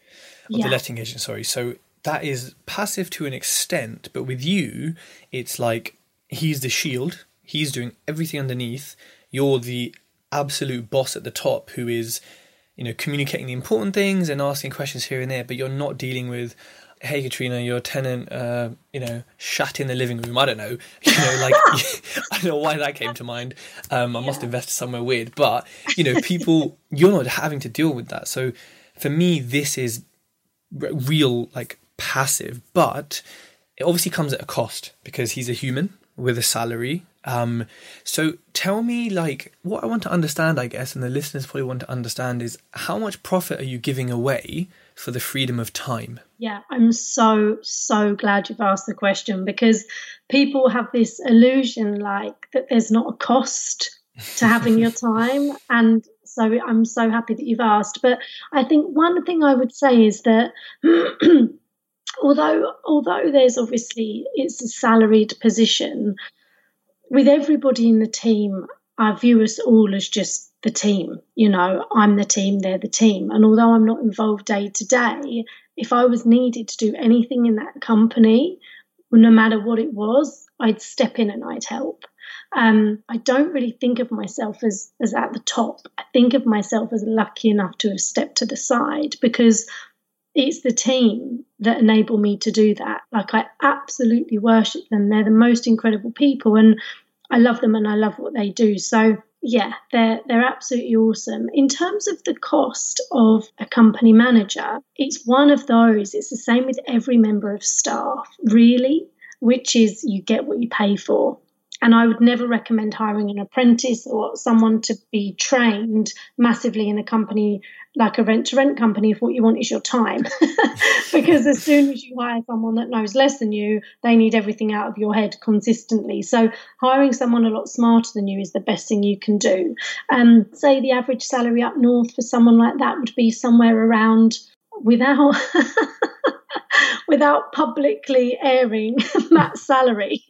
S1: or yeah. the letting agent, sorry. So that is passive to an extent, but with you, it's like he's the shield. He's doing everything underneath. You're the absolute boss at the top, who is, you know, communicating the important things and asking questions here and there. But you're not dealing with hey Katrina, your tenant, uh, you know, shat in the living room. I don't know, you know, like I don't know why that came to mind. Um, I must have invested somewhere weird, but you know, people, you're not having to deal with that. So for me, this is real, like passive, but it obviously comes at a cost because he's a human with a salary. Um, so tell me, like, what I want to understand, I guess, and the listeners probably want to understand is how much profit are you giving away for the freedom of time?
S2: Yeah, I'm so, so glad you've asked the question because people have this illusion like that there's not a cost to having your time. And so I'm so happy that you've asked. But I think one thing I would say is that although although there's obviously it's a salaried position, with everybody in the team, I view us all as just the team. You know, I'm the team, they're the team. And although I'm not involved day to day, if I was needed to do anything in that company, no matter what it was, I'd step in and I'd help. Um, I don't really think of myself as, as at the top. I think of myself as lucky enough to have stepped to the side because it's the team that enable me to do that. Like I absolutely worship them. They're the most incredible people and I love them and I love what they do. So yeah, they're they're absolutely awesome. In terms of the cost of a company manager, it's one of those. It's the same with every member of staff, really, which is you get what you pay for. And I would never recommend hiring an apprentice or someone to be trained massively in a company like a rent to rent company if what you want is your time. because as soon as you hire someone that knows less than you, they need everything out of your head consistently. So hiring someone a lot smarter than you is the best thing you can do. Um, say the average salary up north for someone like that would be somewhere around without without publicly airing that salary,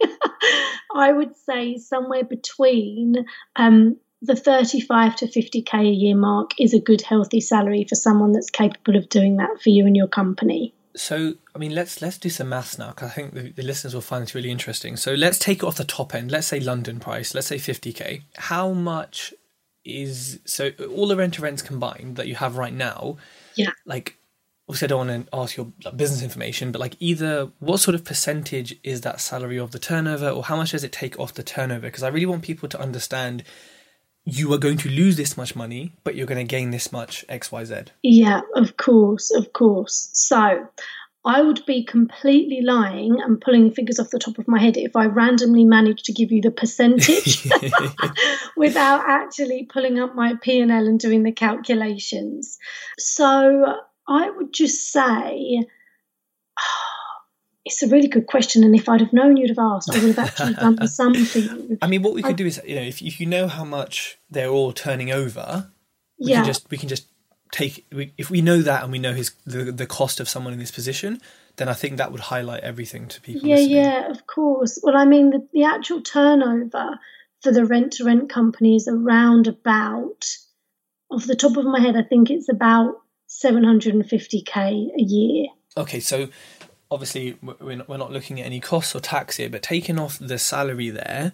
S2: I would say somewhere between um, the 35 to 50k a year mark is a good healthy salary for someone that's capable of doing that for you and your company.
S1: So i mean let's let's do some maths now because i think the, the, listeners will find this really interesting. So let's take it off the top end. Let's say london price let's say 50k how much is so all the rent to rents combined that you have right now
S2: yeah.
S1: like obviously I don't want to ask your business information, but like either what sort of percentage is that salary of the turnover, or how much does it take off the turnover? Because I really want people to understand you are going to lose this much money, but you're going to gain this much X, Y, Z.
S2: Yeah, of course, of course. So I would be completely lying and pulling figures off the top of my head if I randomly managed to give you the percentage without actually pulling up my P&L and doing the calculations. So I would just say it's a really good question, and if I'd have known you'd have asked, I would have actually done some for you.
S1: I mean, what we could I, do is, you know, if, if you know how much they're all turning over, we yeah. can just we can just take we, if we know that and we know his the, the cost of someone in this position, then I think that would highlight everything to people.
S2: Yeah,
S1: listening.
S2: yeah, of course. Well, I mean, the, the actual turnover for the rent to rent company is around about, off the top of my head, I think it's about 750k a year.
S1: Okay, so obviously we're not, we're not looking at any costs or tax here, but taking off the salary there,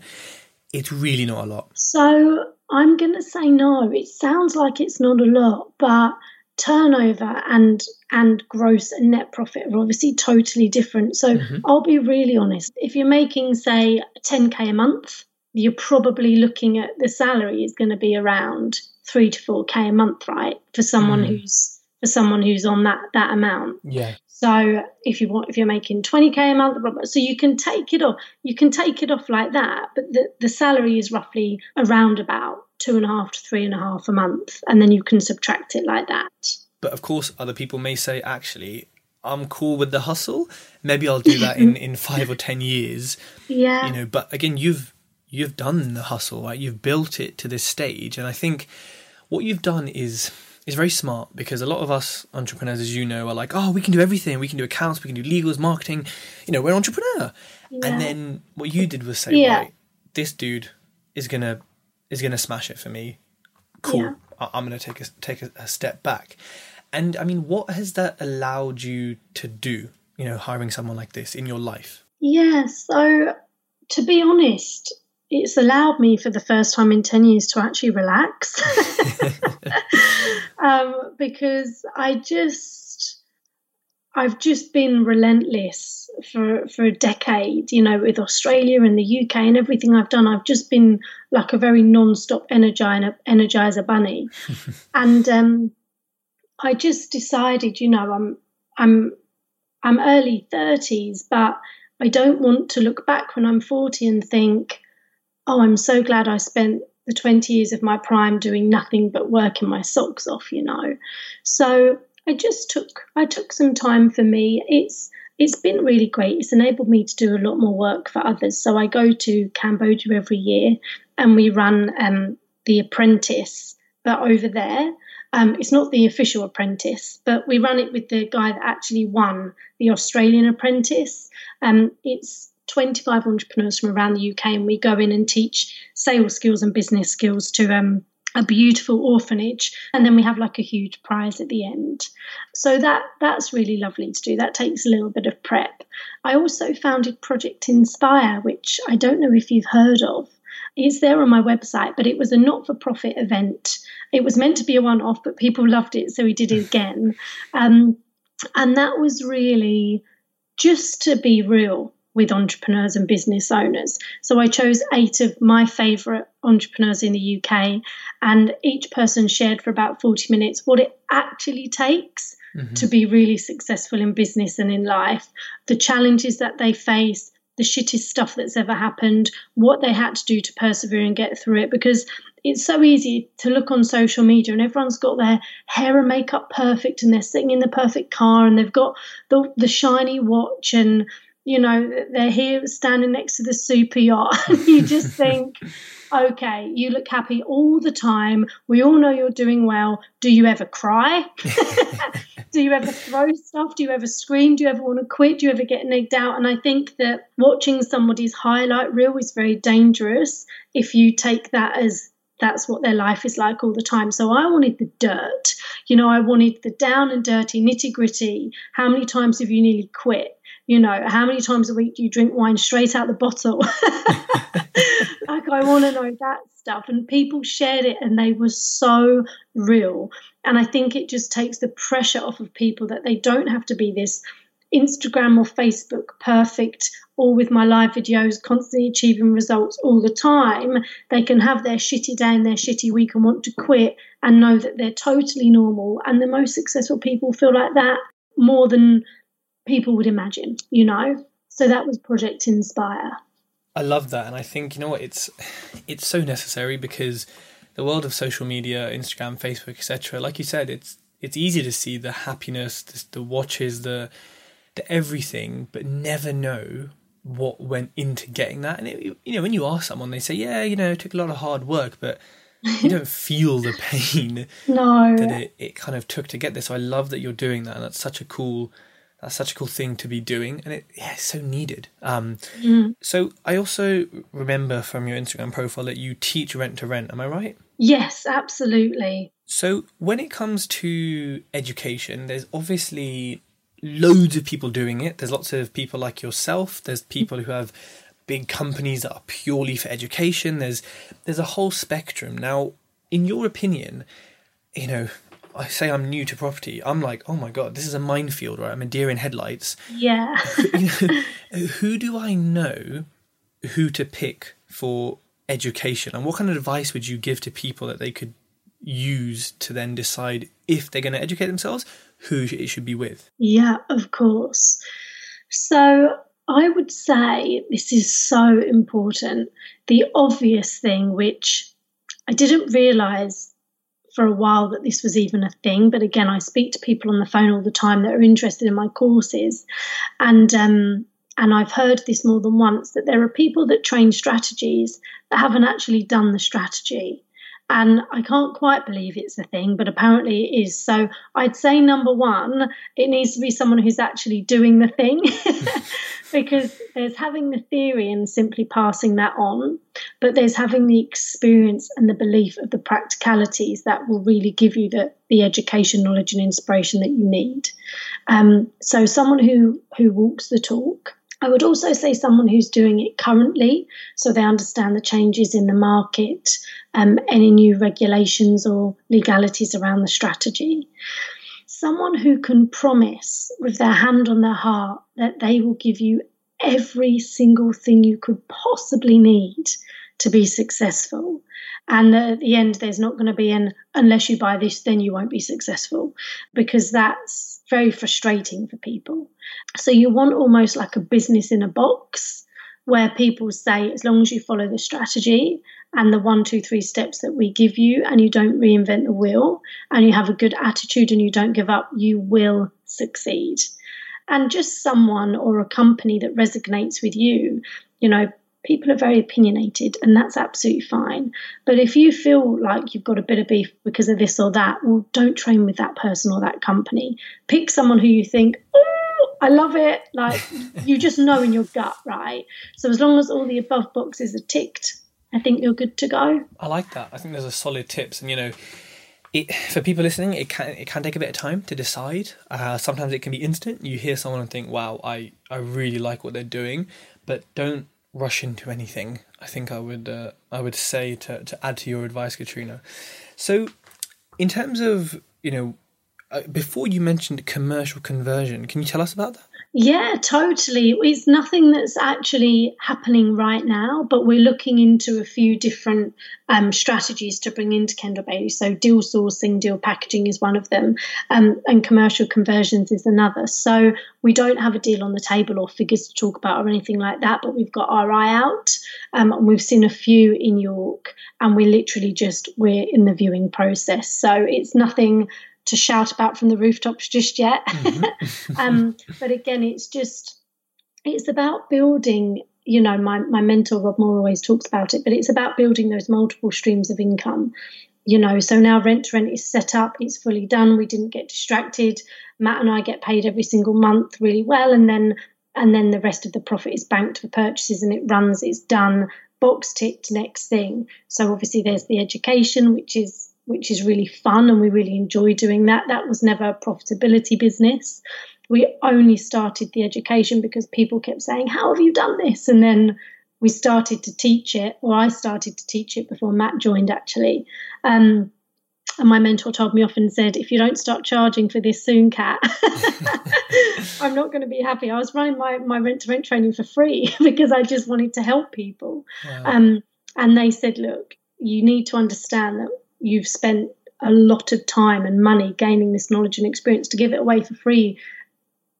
S1: it's really not a lot.
S2: So I'm going to say no. It sounds like it's not a lot, but turnover and and gross and net profit are obviously totally different. So mm-hmm. I'll be really honest. If you're making say 10k a month, you're probably looking at the salary is going to be around 3 to 4k a month, right? For someone mm. who's for someone who's on that that amount.
S1: Yeah.
S2: So if you want, if you're making 20k a month, so you can take it off. You can take it off like that, but the, the salary is roughly around about two and a half to three and a half a month, and then you can subtract it like that.
S1: But of course, other people may say, actually, I'm cool with the hustle. Maybe I'll do that in, in five or ten years.
S2: Yeah.
S1: You know, but again, you've you've done the hustle, right? You've built it to this stage, and I think what you've done is is very smart because a lot of us entrepreneurs, as you know, are like, oh, we can do everything. We can do accounts, we can do legals, marketing. You know, we're an entrepreneur. Yeah. And then what you did was say, yeah. right, this dude is gonna is gonna smash it for me. Cool. Yeah. I'm gonna take a take a, a step back. And I mean, what has that allowed you to do? You know, hiring someone like this in your life.
S2: Yeah. So to be honest, it's allowed me for the first time in 10 years to actually relax um, because I just, I've just been relentless for, for a decade, you know, with Australia and the UK and everything I've done. I've just been like a very non stop energizer, energizer bunny. and um, I just decided, you know, I'm, I'm, I'm early 30s, but I don't want to look back when I'm 40 and think, oh, I'm so glad I spent the 20 years of my prime doing nothing but working my socks off, you know. So I just took I took some time for me. It's it's been really great. It's enabled me to do a lot more work for others. So I go to Cambodia every year and we run um, the apprentice, but over there. Um, it's not the official apprentice, but we run it with the guy that actually won the Australian apprentice. Um, it's 25 entrepreneurs from around the UK, and we go in and teach sales skills and business skills to um, a beautiful orphanage, and then we have like a huge prize at the end. So that that's really lovely to do. That takes a little bit of prep. I also founded Project Inspire, which I don't know if you've heard of. It's there on my website, but it was a not for profit event. It was meant to be a one off, but people loved it, so we did it again. Um, and that was really just to be real with entrepreneurs and business owners. So I chose eight of my favourite entrepreneurs in the UK, and each person shared for about 40 minutes what it actually takes mm-hmm. to be really successful in business and in life, the challenges that they face, the shittest stuff that's ever happened, what they had to do to persevere and get through it. Because it's so easy to look on social media and everyone's got their hair and makeup perfect and they're sitting in the perfect car and they've got the, the shiny watch and you know they're here standing next to the super yacht you just think okay you look happy all the time we all know you're doing well do you ever cry do you ever throw stuff do you ever scream do you ever want to quit do you ever get nagged out and i think that watching somebody's highlight reel is very dangerous if you take that as that's what their life is like all the time. So I wanted the dirt. You know, I wanted the down and dirty, nitty gritty. How many times have you nearly quit? You know, how many times a week do you drink wine straight out the bottle? like, I want to know that stuff. And people shared it and they were so real. And I think it just takes the pressure off of people that they don't have to be this Instagram or Facebook perfect, or with my live videos constantly achieving results all the time, they can have their shitty day and their shitty week and want to quit and know that they're totally normal. And the most successful people feel like that more than people would imagine, you know? So that was Project Inspire.
S1: I love that. And I think, you know what, it's it's so necessary because the world of social media, Instagram, Facebook, etc., like you said, it's it's easy to see the happiness, the, the watches, the to everything, but never know what went into getting that. And it, you know, when you ask someone, they say, "Yeah, you know, it took a lot of hard work," but you don't feel the pain
S2: no.
S1: that it, it kind of took to get this. So I love that you're doing that, and that's such a cool that's such a cool thing to be doing, and it yeah, it's so needed. Um, mm. So I also remember from your Instagram profile that you teach rent to rent. Am I right?
S2: Yes, absolutely.
S1: So when it comes to education, there's obviously loads of people doing it. There's lots of people like yourself. There's people who have big companies that are purely for education. There's there's a whole spectrum. Now, in your opinion, you know, I say I'm new to property. I'm like, oh my god, this is a minefield, right? I'm a deer in headlights.
S2: Yeah.
S1: who do I know who to pick for education, and what kind of advice would you give to people that they could use to then decide if they're going to educate themselves who it should be with?
S2: Yeah, of course. So I would say this is so important. The obvious thing, which I didn't realize for a while that this was even a thing, but again, I speak to people on the phone all the time that are interested in my courses, and um, and I've heard this more than once that there are people that train strategies that haven't actually done the strategy. And I can't quite believe it's a thing, but apparently it is. So I'd say number one, it needs to be someone who's actually doing the thing because there's having the theory and simply passing that on, but there's having the experience and the belief of the practicalities that will really give you the, the education, knowledge, and inspiration that you need. Um, so someone who who walks the talk I would also say someone who's doing it currently, so they understand the changes in the market, um, any new regulations or legalities around the strategy. Someone who can promise with their hand on their heart that they will give you every single thing you could possibly need to be successful. And at the end, there's not going to be an unless you buy this, then you won't be successful, because that's very frustrating for people. So you want almost like a business in a box where people say, as long as you follow the strategy and the one, two, three steps that we give you, and you don't reinvent the wheel, and you have a good attitude and you don't give up, you will succeed. And just someone or a company that resonates with you, you know, people are very opinionated and that's absolutely fine. But if you feel like you've got a bit of beef because of this or that, well, don't train with that person or that company. Pick someone who you think, oh, I love it. Like you just know in your gut, right? So as long as all the above boxes are ticked, I think you're good to go.
S1: I like that. I think there's a solid tips, and you know, it, for people listening, it can it can take a bit of time to decide. Uh, sometimes it can be instant. You hear someone and think, "Wow, I I really like what they're doing," but don't rush into anything. I think I would uh, I would say to to add to your advice, Katrina. So, in terms of you know, uh, before you mentioned commercial conversion, can you tell us about that?
S2: Yeah, totally. It's nothing that's actually happening right now, but we're looking into a few different um, strategies to bring into Kendall Bailey. So, deal sourcing, deal packaging is one of them, um, and commercial conversions is another. So, we don't have a deal on the table or figures to talk about or anything like that, but we've got our eye out, um, and we've seen a few in York, and we're literally just we're in the viewing process. So, it's nothing to shout about from the rooftops just yet. Mm-hmm. um, but again, it's just it's about building. You know, my my mentor Rob Moore always talks about it, but it's about building those multiple streams of income. You know, so now rent to rent is set up, it's fully done. We didn't get distracted. Matt and I get paid every single month really well, and then and then the rest of the profit is banked for purchases and it runs. It's done. Box ticked. Next thing. So obviously there's the education, which is which is really fun and we really enjoy doing that. That was never a profitability business. We only started the education because people kept saying, How have you done this? And then we started to teach it, or I started to teach it before Matt joined actually. Um, and my mentor told me off and said, if you don't start charging for this soon, Kat, I'm not going to be happy. I was running my, my rent to rent training for free because I just wanted to help people. Wow. Um, and they said, look, you need to understand that you've spent a lot of time and money gaining this knowledge and experience to give it away for free.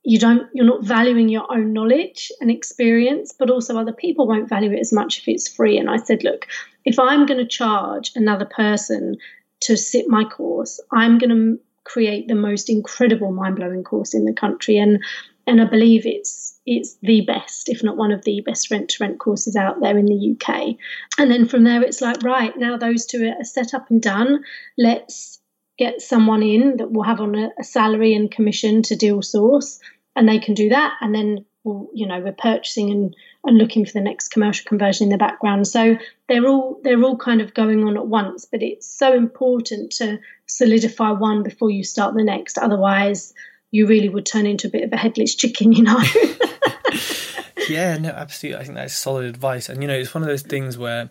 S2: You don't you're not valuing your own knowledge and experience but also other people won't value it as much if it's free. And i said look if i'm going to charge another person to sit my course i'm going to create the most incredible mind-blowing course in the country. And and i believe it's it's the best, if not one of the best rent to rent courses out there in the UK. And then from there, it's like, right, now those two are set up and done. Let's get someone in that will have on a, a salary and commission to deal source, and they can do that. And then we'll, you know, we're purchasing and, and looking for the next commercial conversion in the background. So they're all they're all kind of going on at once, but it's so important to solidify one before you start the next. Otherwise, you really would turn into a bit of a headless chicken, you know.
S1: yeah, no, absolutely. I think that's solid advice, and you know, it's one of those things where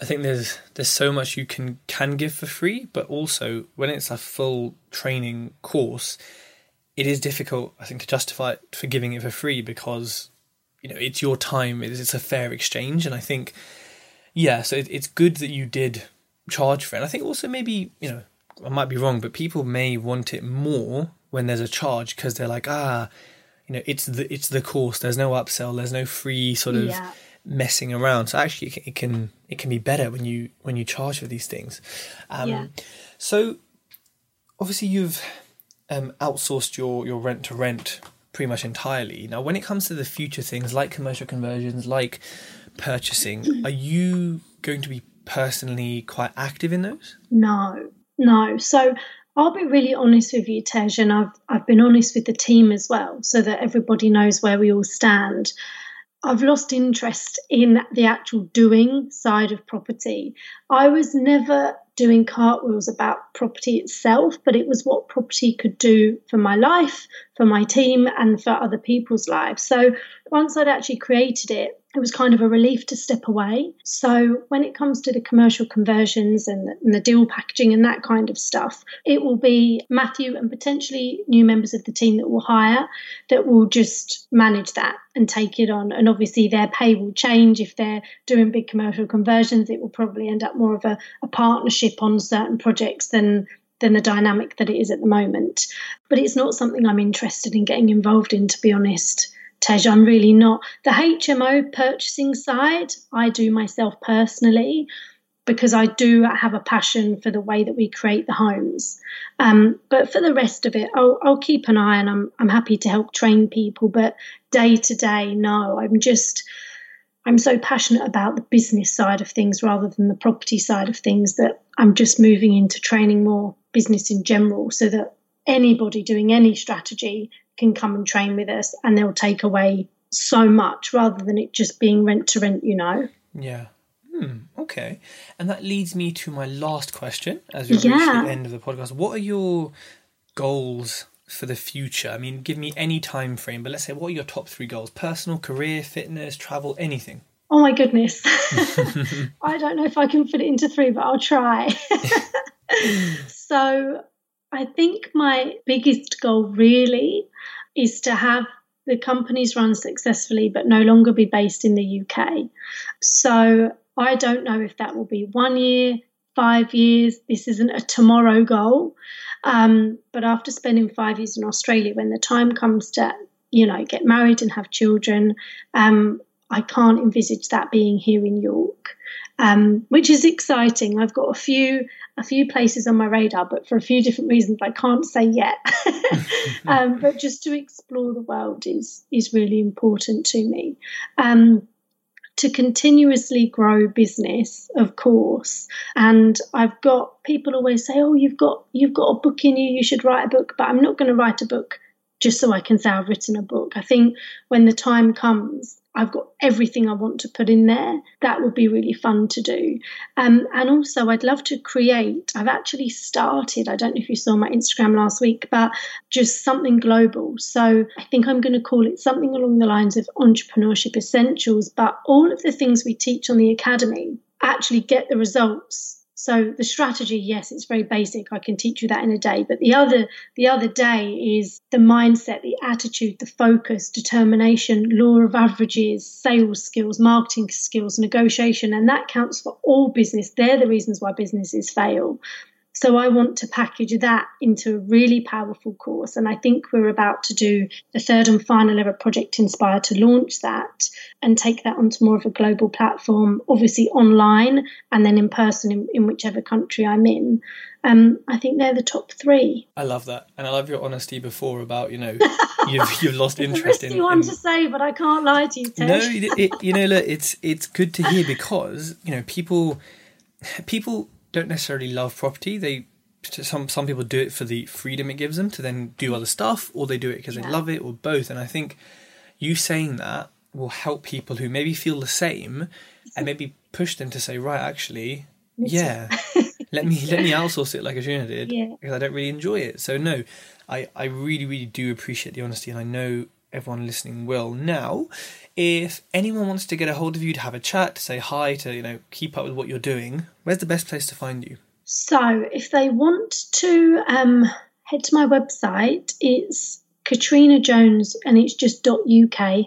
S1: I think there's there's so much you can can give for free, but also when it's a full training course, it is difficult, I think, to justify it for giving it for free because you know it's your time, it's, it's a fair exchange, and I think yeah, so it, it's good that you did charge for it. And I think also maybe you know I might be wrong, but people may want it more when there's a charge because they're like ah you know it's the it's the course. There's no upsell. There's no free sort of yeah. messing around. So actually it can, it can, it can be better when you when you charge for these things. Um, yeah. so obviously you've um, outsourced your your rent to rent pretty much entirely. Now when it comes to the future things like commercial conversions like purchasing are you going to be personally quite active in those?
S2: No. No. So I'll be really honest with you, Tej, and I've I've been honest with the team as well, so that everybody knows where we all stand. I've lost interest in the actual doing side of property. I was never doing cartwheels about property itself, but it was what property could do for my life, for my team, and for other people's lives. So once I'd actually created it, it was kind of a relief to step away. So when it comes to the commercial conversions and the, and the, deal packaging and that kind of stuff, it will be Matthew and potentially new members of the team that will hire that will just manage that and take it on. And obviously their pay will change if they're doing big commercial conversions. It will probably end up more of a, a partnership on certain projects than than the dynamic that it is at the moment. But it's not something I'm interested in getting involved in, to be honest. Tej, I'm really not. The HMO purchasing side, I do myself personally because I do have a passion for the way that we create the homes. Um, but for the rest of it, I'll, I'll keep an eye and I'm, I'm happy to help train people. But day to day, no, I'm just, I'm so passionate about the business side of things rather than the property side of things that I'm just moving into training more business in general so that anybody doing any strategy can come and train with us and they'll take away so much rather than it just being rent to rent, you know?
S1: Yeah. Hmm, okay. And that leads me to my last question as we yeah. reach the end of the podcast. What are your goals for the future? I mean, give me any time frame, but let's say what are your top three goals? Personal, career, fitness, travel, anything.
S2: Oh my goodness. I don't know if I can fit it into three, but I'll try. so I think my biggest goal really is to have the companies run successfully but no longer be based in the UK. So I don't know if that will be one year, five years. This isn't a tomorrow goal. Um, but after spending five years in Australia, when the time comes to, you know, get married and have children, um, I can't envisage that being here in York, um, which is exciting. I've got a few a few places on my radar, but for a few different reasons, I can't say yet. um, but just to explore the world is is really important to me. Um, to continuously grow business, of course. And I've got people always say, "Oh, you've got you've got a book in you. You should write a book." But I'm not going to write a book just so I can say I've written a book. I think when the time comes, I've got everything I want to put in there. That would be really fun to do. Um, and also, I'd love to create. I've actually started, I don't know if you saw my Instagram last week, but just something global. So I think I'm going to call it something along the lines of entrepreneurship essentials. But all of the things we teach on the academy actually get the results so the strategy, yes, it's very basic. I can teach you that in a day. But the other the other day is the mindset, the attitude, the focus, determination, law of averages, sales skills, marketing skills, negotiation, and that counts for all business. They're the reasons why businesses fail. So I want to package that into a really powerful course. And I think we're about to do the third and final ever Project Inspire to launch that and take that onto more of a global platform, obviously online and then in person in, in whichever country I'm in. Um, I think they're the top three.
S1: I love that, and I love your honesty before about you know you've you've lost interest
S2: in. one to say, but I can't lie to you. Tej.
S1: No, it, you know, look, it's it's good to hear because you know people people don't necessarily love property. They some some people do it for the freedom it gives them to then do other stuff, or they do it because yeah. they love it, or both. And I think you saying that will help people who maybe feel the same, and maybe push them to say, right, actually, yeah, let me let me outsource it like Ashuna did
S2: yeah.
S1: because I don't really enjoy it. So no, I I really really do appreciate the honesty, and I know everyone listening will. Now, if anyone wants to get a hold of you to have a chat, to say hi, to you know keep up with what you're doing, where's the best place to find you?
S2: So, if they want to um, head to my website, it's Katrina Jones, and it's just .uk.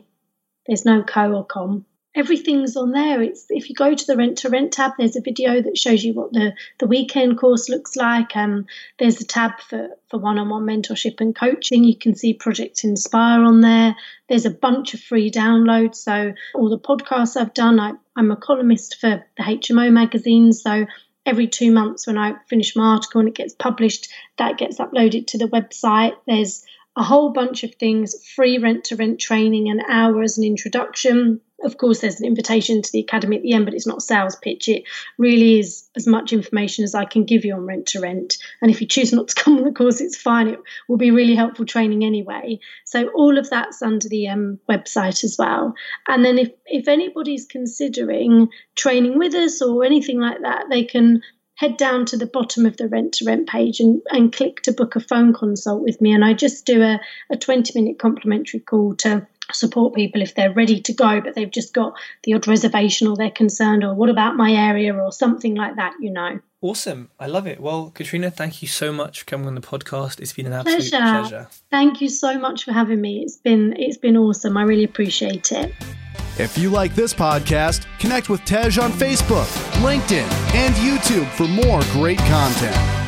S2: There's no co or com everything's on there. It's if you go to the rent to rent tab, there's a video that shows you what the, the weekend course looks like. Um, there's a tab for for one on one mentorship and coaching. You can see Project Inspire on there. There's a bunch of free downloads. So all the podcasts I've done, I, I'm a columnist for the HMO magazine. So every two months when I finish my article and it gets published, that gets uploaded to the website. There's a whole bunch of things free rent to rent training, an hour as an introduction of course, there's an invitation to the academy at the end, but it's not sales pitch. It really is as much information as I can give you on rent to rent. And if you choose not to come on the course, it's fine. It will be really helpful training anyway. So all of that's under the um, website as well. And then if if anybody's considering training with us or anything like that, they can head down to the bottom of the rent to rent page and, and click to book a phone consult with me. And I just do a, a 20 minute complimentary call to support people if they're ready to go, but they've just got the odd reservation or they're concerned, or what about my area, or something like that, you know.
S1: Awesome. I love it. Well, Katrina, thank you so much for coming on the podcast. It's been an absolute
S2: pleasure. pleasure. Thank you so much for having me. It's been it's been awesome. I really appreciate it.
S3: If you like this podcast, connect with Tej on Facebook, LinkedIn, and YouTube for more great content.